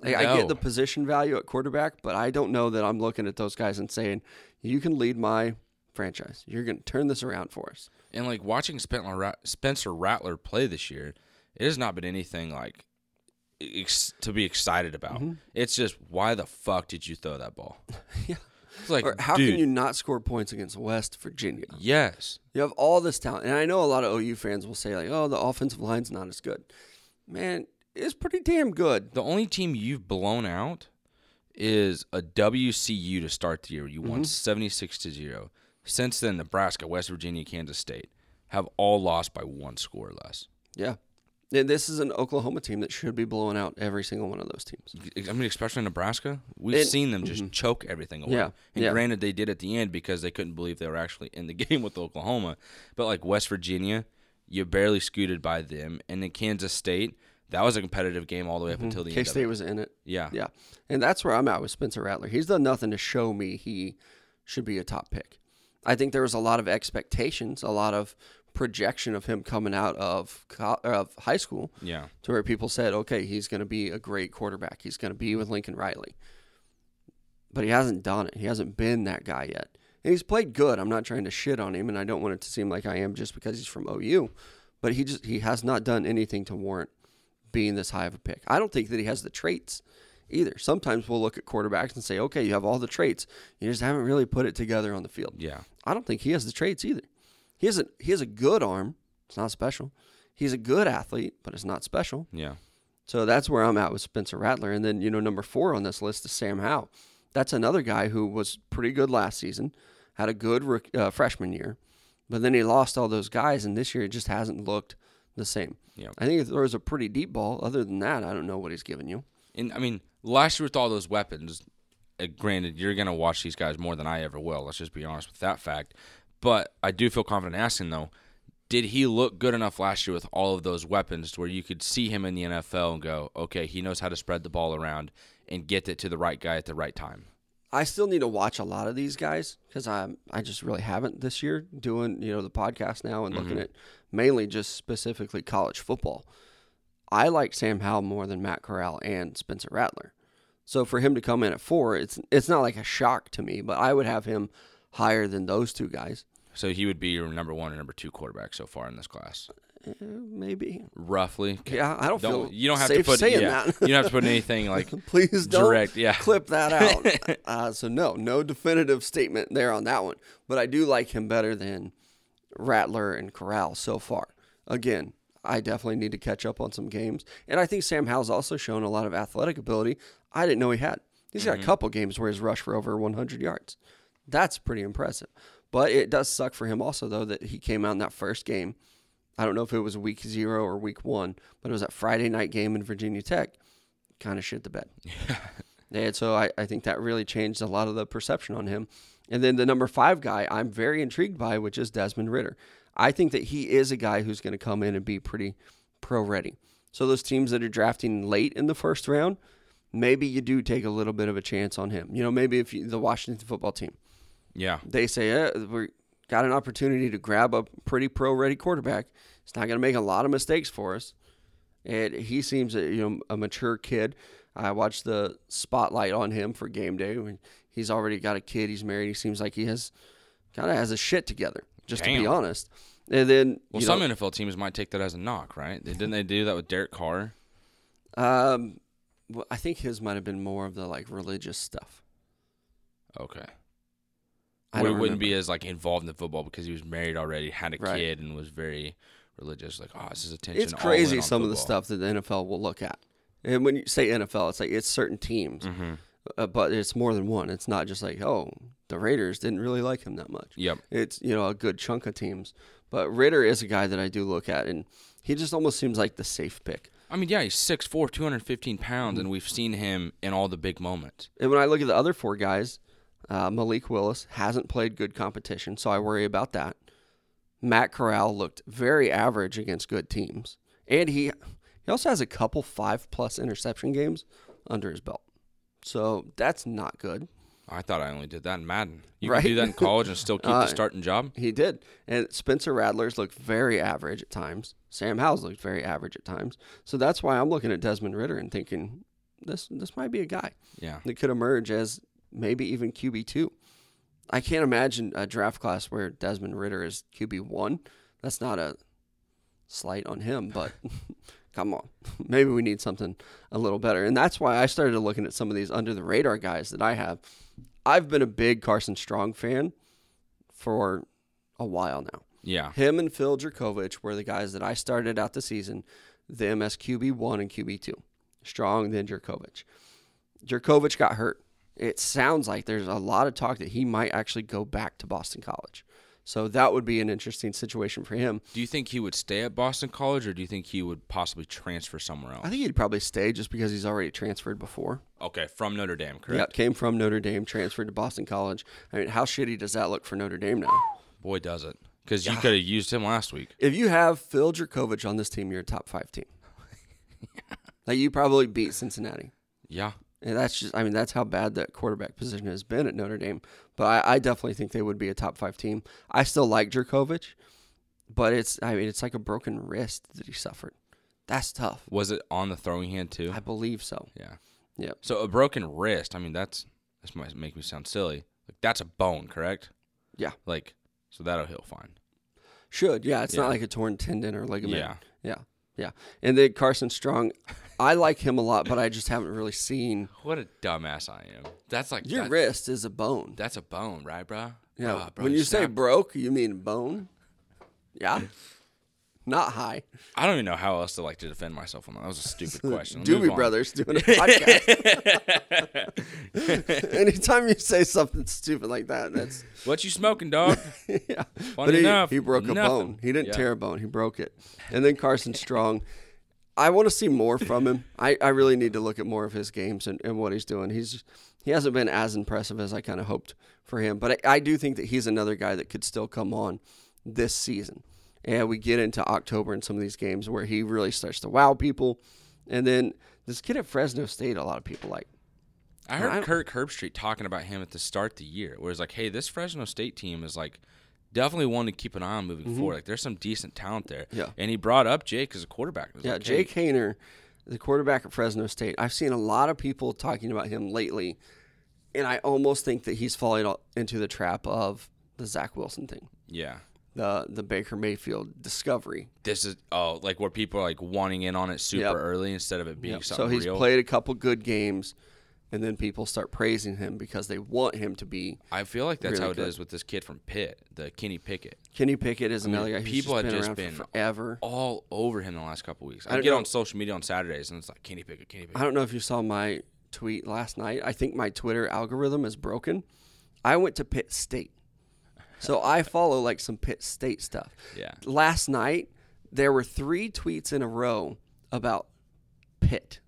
Like, I get the position value at quarterback, but I don't know that I'm looking at those guys and saying, you can lead my franchise. You're going to turn this around for us. And like watching Spencer Rat- Rattler play this year, it has not been anything like ex- to be excited about. Mm-hmm. It's just why the fuck did you throw that ball? Yeah. It's like Or how dude, can you not score points against West Virginia? Yes. You have all this talent, and I know a lot of OU fans will say like, "Oh, the offensive line's not as good." Man, it's pretty damn good. The only team you've blown out is a WCU to start the year. You Mm-hmm. won 76 to 0. Since then, Nebraska, West Virginia, Kansas State have all lost by one score or less. Yeah, and this is an Oklahoma team that should be blowing out every single one of those teams. I mean, especially Nebraska, we've And- seen them just mm-hmm. choke everything away. Yeah, And yeah. granted, they did at the end because they couldn't believe they were actually in the game with Oklahoma. But like West Virginia, you barely scooted by them, and then Kansas State, that was a competitive game all the way up mm-hmm. until the K end. State was in it. Yeah. Yeah, and that's where I'm at with Spencer Rattler. He's done nothing to show me he should be a top pick. I think there was a lot of expectations, a lot of projection of him coming out of co- of high school. Yeah. to where people said, okay, he's going to be a great quarterback. He's going to be with Lincoln Riley. But he hasn't done it. He hasn't been that guy yet. And he's played good. I'm not trying to shit on him, and I don't want it to seem like I am just because he's from OU. But he just he has not done anything to warrant being this high of a pick. I don't think that he has the traits either. Sometimes we'll look at quarterbacks and say, okay, you have all the traits. You just haven't really put it together on the field. Yeah. I don't think he has the traits either. He has a he has a good arm. It's not special. He's a good athlete, but it's not special. Yeah. So that's where I'm at with Spencer Rattler. And then, you know, number four on this list is Sam Howell. That's another guy who was pretty good last season, had a good uh, freshman year, but then he lost all those guys, and this year it just hasn't looked the same. Yeah. I think it throws a pretty deep ball. Other than that, I don't know what he's giving you. And I mean, last year with all those weapons, uh, granted, you're gonna watch these guys more than I ever will. Let's just be honest with that fact. But I do feel confident asking though, did he look good enough last year with all of those weapons to where you could see him in the NFL and go, okay, he knows how to spread the ball around and get it to the right guy at the right time? I still need to watch a lot of these guys because I I just really haven't this year doing you know the podcast now and looking mm-hmm. at mainly just specifically college football. I like Sam Howell more than Matt Corral and Spencer Rattler. So for him to come in at four, it's it's not like a shock to me, but I would have him higher than those two guys. So he would be your number one and number two quarterback so far in this class, Eh, maybe. roughly. Yeah, I don't, Don't, feel you don't have to put saying yeah, that. you don't have to put anything like Please don't direct. Yeah, clip that out. uh, so no, no definitive statement there on that one. But I do like him better than Rattler and Corral so far. Again, I definitely need to catch up on some games, and I think Sam Howell's also shown a lot of athletic ability. I didn't know he had. He's got a couple games where he's rushed for over 100 yards. That's pretty impressive. But it does suck for him also though that he came out in that first game. I don't know if it was week zero or week one, but it was that Friday night game in Virginia Tech. Kind of shit the bed. And so I, I think that really changed a lot of the perception on him. And then the number five guy I'm very intrigued by, which is Desmond Ridder. I think that he is a guy who's going to come in and be pretty pro ready. So those teams that are drafting late in the first round, maybe you do take a little bit of a chance on him. You know, maybe if you, the Washington football team, yeah. they say, eh, we got an opportunity to grab a pretty pro ready quarterback. He's not going to make a lot of mistakes for us. And he seems a, you know a mature kid. I watched the spotlight on him for game day. When he's already got a kid, he's married. He seems like he has kind of has his shit together, just to be honest. And then Well, some know, NFL teams might take that as a knock, right? Didn't they do that with Derek Carr? um, well, I think his might have been more of the like religious stuff. Okay. I wouldn't be as like involved in the football because he was married already, had a Right. kid, and was very religious. Like, oh, this is attention. It's all crazy some of the stuff that the NFL will look at. And when you say NFL, it's like it's certain teams, Mm-hmm. uh, but it's more than one. It's not just like oh, the Raiders didn't really like him that much. Yep. It's you know a good chunk of teams, but Ridder is a guy that I do look at, and he just almost seems like the safe pick. I mean, yeah, he's 6'4", 215 pounds, and we've seen him in all the big moments. And when I look at the other four guys, uh, Malik Willis hasn't played good competition, so I worry about that. Matt Corral looked very average against good teams, and he he also has a couple five plus interception games under his belt, so that's not good. I thought I only did that in Madden. You Right? can do that in college and still keep Uh, the starting job. He did. And Spencer Rattler's looked very average at times. Sam Howell's looked very average at times. So that's why I'm looking at Desmond Ridder and thinking this this might be a guy Yeah. that could emerge as maybe even QB two. I can't imagine a draft class where Desmond Ridder is QB one. That's not a slight on him, but come on. Maybe we need something a little better. And that's why I started looking at some of these under the radar guys that I have. I've been a big Carson Strong fan for a while now. Yeah. Him and Phil Jurkovec were the guys that I started out the season, them as QB one and QB two. Strong, then Jurkovec. Jurkovec got hurt. It sounds like there's a lot of talk that he might actually go back to Boston College. So that would be an interesting situation for him. Do you think he would stay at Boston College, or do you think he would possibly transfer somewhere else? I think he'd probably stay just because he's already transferred before. Okay, from Notre Dame, Yeah, correct? came from Notre Dame, transferred to Boston College. I mean, how shitty does that look for Notre Dame now? Boy, does it. Because you could have used him last week. If you have Phil Jurkovec on this team, you're a top five team. like you probably beat Cincinnati. Yeah. And that's just, I mean, that's how bad that quarterback position has been at Notre Dame. But I, I definitely think they would be a top five team. I still like Jurkovec, but it's, I mean, it's like a broken wrist that he suffered. That's tough. Was it on the throwing hand too? I believe so. Yeah. Yep. So a broken wrist. I mean, that's this might make me sound silly. Like that's a bone, correct? Yeah. Like, so that'll heal fine. Should. Yeah. It's Yeah. not like a torn tendon or ligament. Yeah. Yeah. Yeah. And then Carson Strong, I like him a lot, but I just haven't really seen. What a dumbass I am. That's like Your wrist is a bone. That's a bone, right, bro? Yeah. Ah, bruh, bro, when you say broke, you mean bone? Yeah. Not high. I don't even know how else to like to defend myself on that. That was a stupid question. Doobie. Brothers doing a podcast. Anytime you say something stupid like that, that's What you smoking, dog? yeah. Funny but he, enough, he broke a nothing. bone. He didn't Yeah. tear a bone. He broke it. And then Carson Strong. I want to see more from him. I, I really need to look at more of his games and, and what he's doing. He's he hasn't been as impressive as I kind of hoped for him. But I, I do think that he's another guy that could still come on this season. And we get into October in some of these games where he really starts to wow people. And then this kid at Fresno State, a lot of people like. I heard I- Kirk Herbstreit talking about him at the start of the year, where it's like, hey, this Fresno State team is like definitely one to keep an eye on moving forward. Like, there's some decent talent there. Mm-hmm. Yeah. And he brought up Jake as a quarterback. Yeah, like, hey, Jake Haener, the quarterback at Fresno State. I've seen a lot of people talking about him lately, and I almost think that he's falling into the trap of the Zach Wilson thing, Yeah. The the Baker Mayfield discovery. This is oh, like where people are like wanting in on it super Yep. early instead of it being Yep. something So he's real. played a couple good games, and then people start praising him because they want him to be. I feel like that's really how it good. is with this kid from Pitt, the Kenny Pickett. Kenny Pickett is mean, another guy people just had been just been for forever. All over him the last couple weeks. I I, get know- on social media on Saturdays and it's like Kenny Pickett, Kenny Pickett. I don't know if you saw my tweet last night. I think my Twitter algorithm is broken. I went to Pitt State. So I follow like some Pitt State stuff. Yeah. Last night there were 3 tweets in a row about Pitt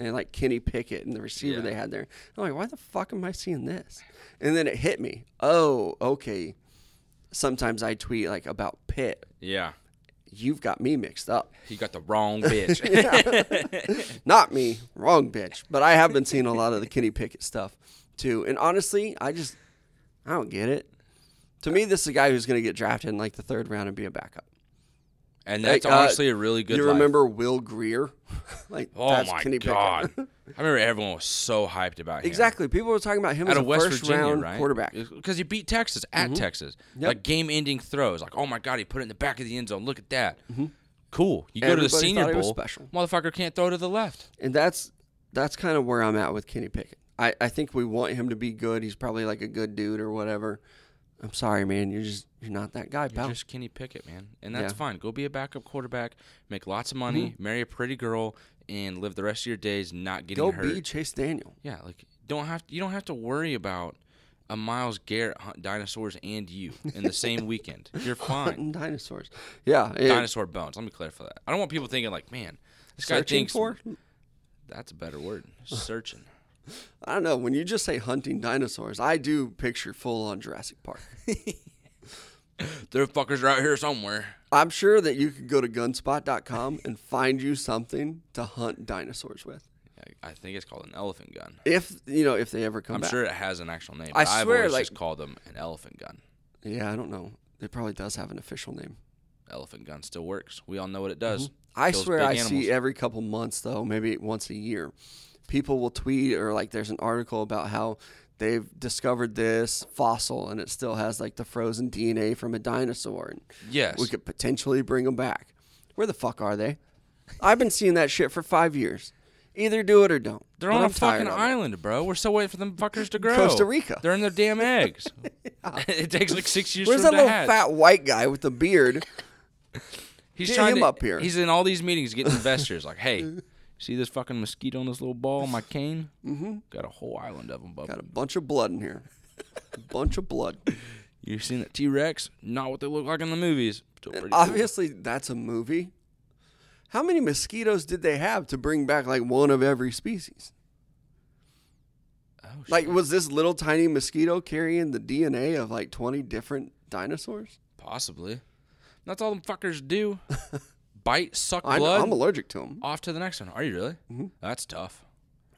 and like Kenny Pickett and the receiver Yeah. they had there. I'm like, why the fuck am I seeing this? And then it hit me. Oh, okay. Sometimes I tweet like about Pitt. Yeah. You've got me mixed up. He got the wrong bitch. Not me, wrong bitch. But I have been seeing a lot of the Kenny Pickett stuff too. And honestly, I just I don't get it. To me, this is a guy who's going to get drafted in like the third round and be a backup. and that's Like, uh, honestly a really good thing. you life. remember Will Grier? like Oh that's my Kenny god! I remember everyone was so hyped about him. exactly. People were talking about him Out as a West first Virginia, round right? quarterback. Because he beat Texas at Texas. Mm-hmm. Yep. Like game-ending throws. Like, oh my god, he put it in the back of the end zone. Look at that. Cool. You go to the Senior thought he was Bowl. special. Motherfucker can't throw to the left. And that's that's kind of where I'm at with Kenny Pickett. I, I think we want him to be good. He's probably like a good dude or whatever. I'm sorry, man. You're just you're not that guy, You're pal. just Kenny Pickett, man, and that's Yeah. Mm-hmm. fine. Go be a backup quarterback, make lots of money, marry a pretty girl, and live the rest of your days not getting hurt. Go hurt. be Chase Daniel. Yeah, like don't have you don't have to worry about a Myles Garrett hunt dinosaurs and you in the same weekend. You're fine. Hunting dinosaurs. Yeah. it- Dinosaur bones. Let me clarify that. I don't want people thinking like, man, this guy searching thinks for? that's a better word. Searching. I don't know. When you just say hunting dinosaurs, I do picture full on Jurassic Park. There fuckers are out here somewhere. I'm sure that you could go to gunspot.com and find you something to hunt dinosaurs with. I, I think it's called an elephant gun. If you know, if they ever come I'm back. sure it has an actual name. I swear, always like- just called them an elephant gun. Yeah, I don't know. It probably does have an official name. Elephant gun still works. We all know what it does. Mm-hmm. I Kills swear I animals. see every couple months though, maybe once a year, people will tweet or like there's an article about how they've discovered this fossil and it still has like the frozen DNA from a dinosaur and Yes. we could potentially bring them back. Where the fuck are they? I've been seeing that shit for five years. Either do it or don't. They're But on I'm a fucking island, bro. We're still waiting for them fuckers to grow. Costa Rica. They're in their damn eggs. it takes like six years Where's for that them little hatch. fat white guy with the beard? He's Get trying him to, up here. He's in all these meetings getting investors. Like, hey, see this fucking mosquito on this little ball my cane? Mm-hmm. Got a whole island of them, bub. Got a bunch of blood in here. A bunch of blood. You seen that T Rex? Not what they look like in the movies. Cool. Obviously, that's a movie. How many mosquitoes did they have to bring back like one of every species? Oh, Like, was this little tiny mosquito carrying the DNA of like 20 different dinosaurs? possibly. That's all them fuckers do. Bite, suck I, blood. I'm allergic to them. off to the next one. Are you really? Mm-hmm. That's tough.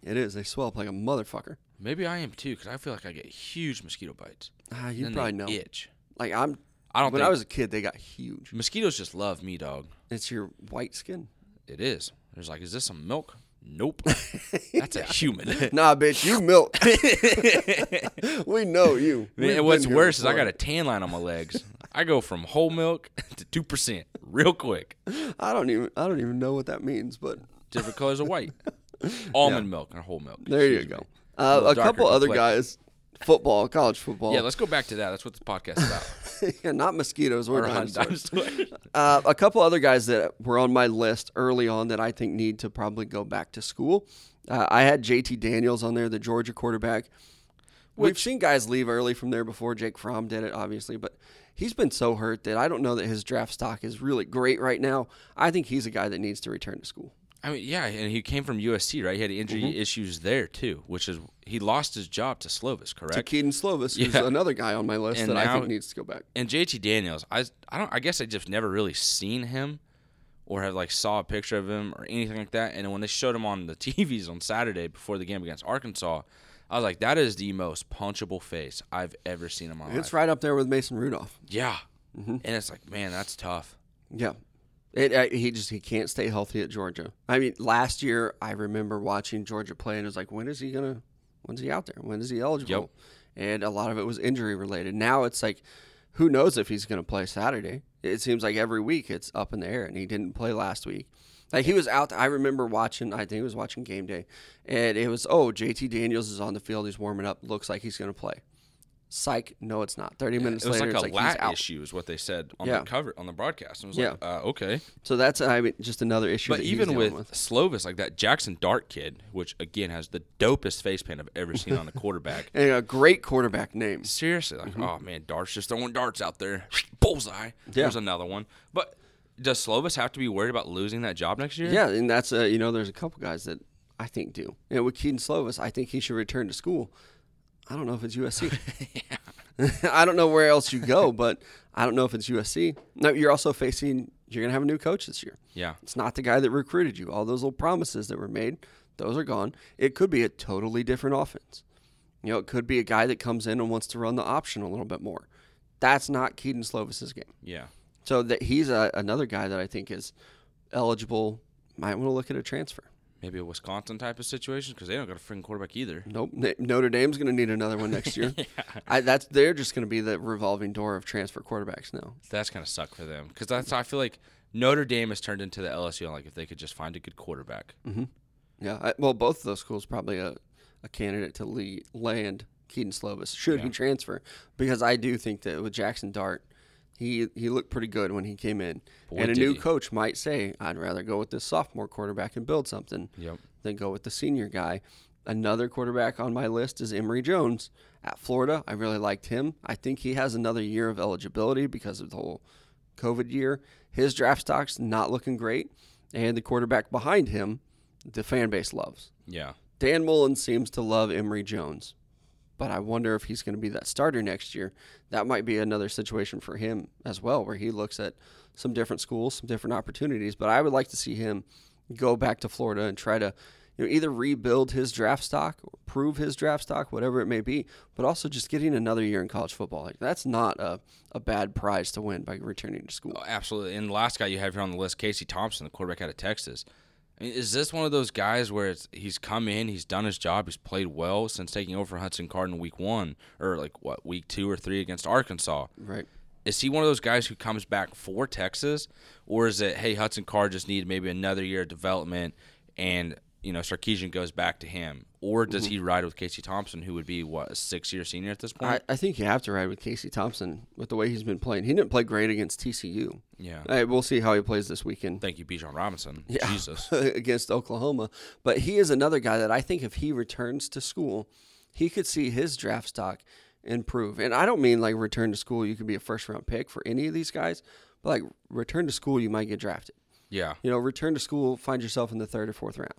It is. They swell up like a motherfucker. Maybe I am too, because I feel like I get huge mosquito bites. Ah, you probably know. Itch. Like, I'm. I don't When think I was a kid, they got huge. mosquitoes just love me, dog. It's your white skin. It is. There's like, is this some milk? Nope. That's a human. Nah, bitch, you milk. we know you. We've and what's worse is I got a tan line on my legs. I go from whole milk to two percent real quick. I don't even. I don't even know what that means, but Different colors of white. Almond milk or whole milk. there you go. Uh, little a couple other guys, football, college football. Yeah, let's go back to that. That's what this podcast is about. yeah, not mosquitoes hunt dinosaurs. dinosaurs. Uh, a couple other guys that were on my list early on that I think need to probably go back to school. Uh, I had JT Daniels on there, the Georgia quarterback. We've seen guys leave early from there before. Jake Fromm did it, obviously, but he's been so hurt that I don't know that his draft stock is really great right now. I think he's a guy that needs to return to school. I mean, yeah, and he came from USC, right? He had injury Mm-hmm. issues there too, which is he lost his job to Slovis, correct? To? Kedon Slovis, who's Yeah. another guy on my list And that I think needs to go back. and JT Daniels, I I don't I guess I just never really seen him or have like saw a picture of him or anything like that. And when they showed him on the TVs on Saturday before the game against Arkansas, I was like, that is the most punchable face I've ever seen in my life. It's right up there with Mason Rudolph. Yeah, and it's like, man, that's tough. Yeah. It, uh, he just he can't stay healthy at Georgia. I mean, last year I remember watching Georgia play and it was like, when is he gonna? When's he out there? When is he eligible? Yep. And a lot of it was injury related. Now it's like, who knows if he's gonna play Saturday? It seems like every week it's up in the air, and he didn't play last week. Like he was out. I remember watching. I think he was watching game day, and it was oh JT Daniels is on the field. He's warming up. Looks like he's gonna play. Psych. No, it's not. Thirty minutes It was later, like a like lat issue, is what they said on Yeah. the cover on the broadcast. And it was Yeah. like, uh, okay. So that's I mean just another issue. But even dealing with, Slovis, like that Jackson Dart kid, which again has the dopest face paint I've ever seen on a quarterback. and a great quarterback name. Seriously, Mm-hmm. like, oh man, Dart's just throwing darts out there. Bullseye. There's another one. But does Slovis have to be worried about losing that job next year? Yeah, and that's uh, you know there's a couple guys that I think do. And with Kedon Slovis, I think he should return to school. I don't know if it's USC. I don't know where else you go, but I don't know if it's USC. No, you're also facing. You're gonna have a new coach this year. Yeah. It's not the guy that recruited you. All those little promises that were made, those are gone. It could be a totally different offense. You know, it could be a guy that comes in and wants to run the option a little bit more. That's not Kedon Slovis's game. Yeah. So that he's a, another guy that I think is eligible. Might want to look at a transfer. Maybe a Wisconsin type of situation because they don't got a freaking quarterback either. Nope. Notre Dame's going to need another one next year. I, that's they're just going to be the revolving door of transfer quarterbacks now. That's gonna suck for them because that's I feel like Notre Dame has turned into the LSU. Like if they could just find a good quarterback. Mm-hmm. Yeah. I, well, both of those schools probably a, a candidate to lead, land Kedon Slovis should he transfer because I do think that with Jackson Dart, he he looked pretty good when he came in. Boy, and a new he. coach might say, "I'd rather go with this sophomore quarterback and build something." Yep. than go with the senior guy. Another quarterback on my list is Emory Jones at Florida. I really liked him. I think he has another year of eligibility because of the whole COVID year. His draft stock's not looking great, and the quarterback behind him, the fan base loves. Yeah. Dan Mullen seems to love Emory Jones, but I wonder if he's going to be that starter next year. That might be another situation for him as well, where he looks at some different schools, some different opportunities. But I would like to see him go back to Florida and try to, you know, either rebuild his draft stock or prove his draft stock, whatever it may be. But also just getting another year in college football. Like that's not a, a bad prize to win by returning to school. Oh, absolutely. And the last guy you have here on the list, Casey Thompson, the quarterback out of Texas. Is this one of those guys where it's, he's come in, he's done his job, he's played well since taking over for Hudson Card in week one, or like what, week two or three against Arkansas? Right. Is he one of those guys who comes back for Texas, or is it, hey, Hudson Card just needed maybe another year of development and, you know, Sarkisian goes back to him? Or does mm-hmm. he ride with Casey Thompson, who would be, what, a six year senior at this point? I, I think you have to ride with Casey Thompson with the way he's been playing. He didn't play great against TCU. yeah. Hey, we'll see how he plays this weekend. Thank you, Bijan Robinson. Yeah. Jesus. against Oklahoma. But he is another guy that I think if he returns to school, he could see his draft stock improve. And I don't mean like return to school, you could be a first round pick for any of these guys, but like return to school, you might get drafted. Yeah. You know, return to school, find yourself in the third or fourth round,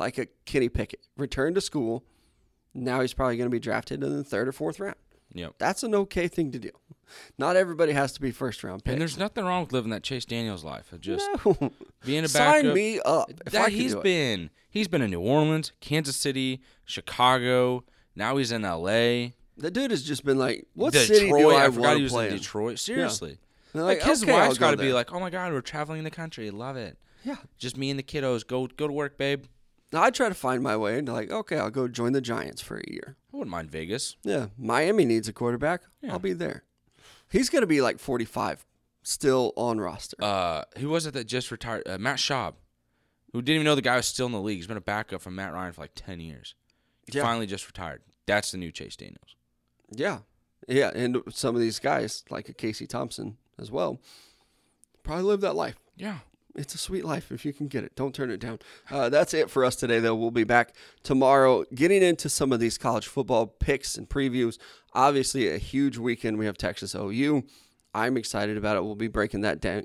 like a Kenny Pickett. Return to school, now he's probably going to be drafted in the third or fourth round. Yep. That's an okay thing to do. Not everybody has to be first round pick. And there's nothing wrong with living that Chase Daniels life. Of just No. being a backup. Sign me up. That he's been he's been in New Orleans, Kansas City, Chicago. Now he's in L.A. The dude has just been like, what Detroit. city do I, I forgot he was in? Detroit. Seriously, They're like, his okay, I'll wife's go got to be like, "Oh my God, we're traveling the country. Love it. yeah. Just me and the kiddos. Go go to work, babe. Now I try to find my way into like, okay, I'll go join the Giants for a year. I wouldn't mind Vegas. Yeah, Miami needs a quarterback. Yeah. I'll be there. He's gonna be like 45, still on roster. Uh, who was it that just retired? Uh, Matt Schaub, who didn't even know the guy was still in the league. He's been a backup from Matt Ryan for like ten years. He Yeah. finally just retired. That's the new Chase Daniels. yeah, yeah, and some of these guys like a Casey Thompson as well, probably live that life. Yeah. It's a sweet life if you can get it. Don't turn it down. Uh, that's it for us today, though. We'll be back tomorrow getting into some of these college football picks and previews. Obviously, a huge weekend. We have Texas OU. I'm excited about it. We'll be breaking that down,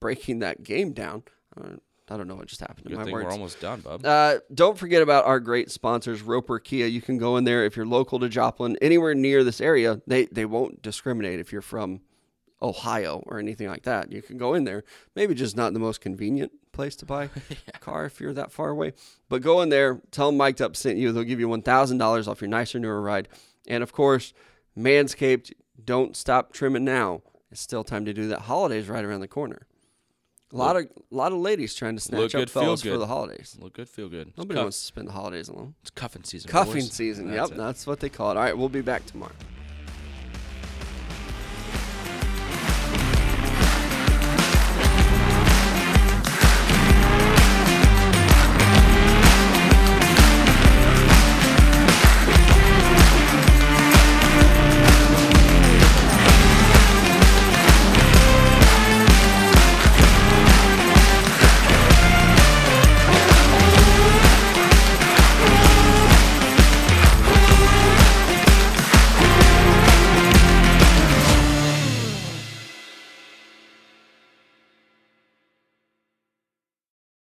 breaking that game down. Uh, I don't know what just happened to Good my thing words. we're almost done, bub. Uh, don't forget about our great sponsors, Roper Kia. You can go in there if you're local to Joplin, anywhere near this area. They they won't discriminate if you're from Ohio or anything like that. You can go in there. Maybe just not the most convenient place to buy a car if you're that far away. But go in there, tell them Mic'd Up sent you. They'll give you one thousand dollars off your nicer newer ride. And of course, Manscaped. Don't stop trimming now. It's still time to do that. Holidays right around the corner. A lot of a lot of ladies trying to snatch look up good, fellas for the holidays. Look good, feel good. Nobody cuff- wants to spend the holidays alone. it's cuffing season. Cuffing boys. season. That's yep, it. that's what they call it. All right, we'll be back tomorrow.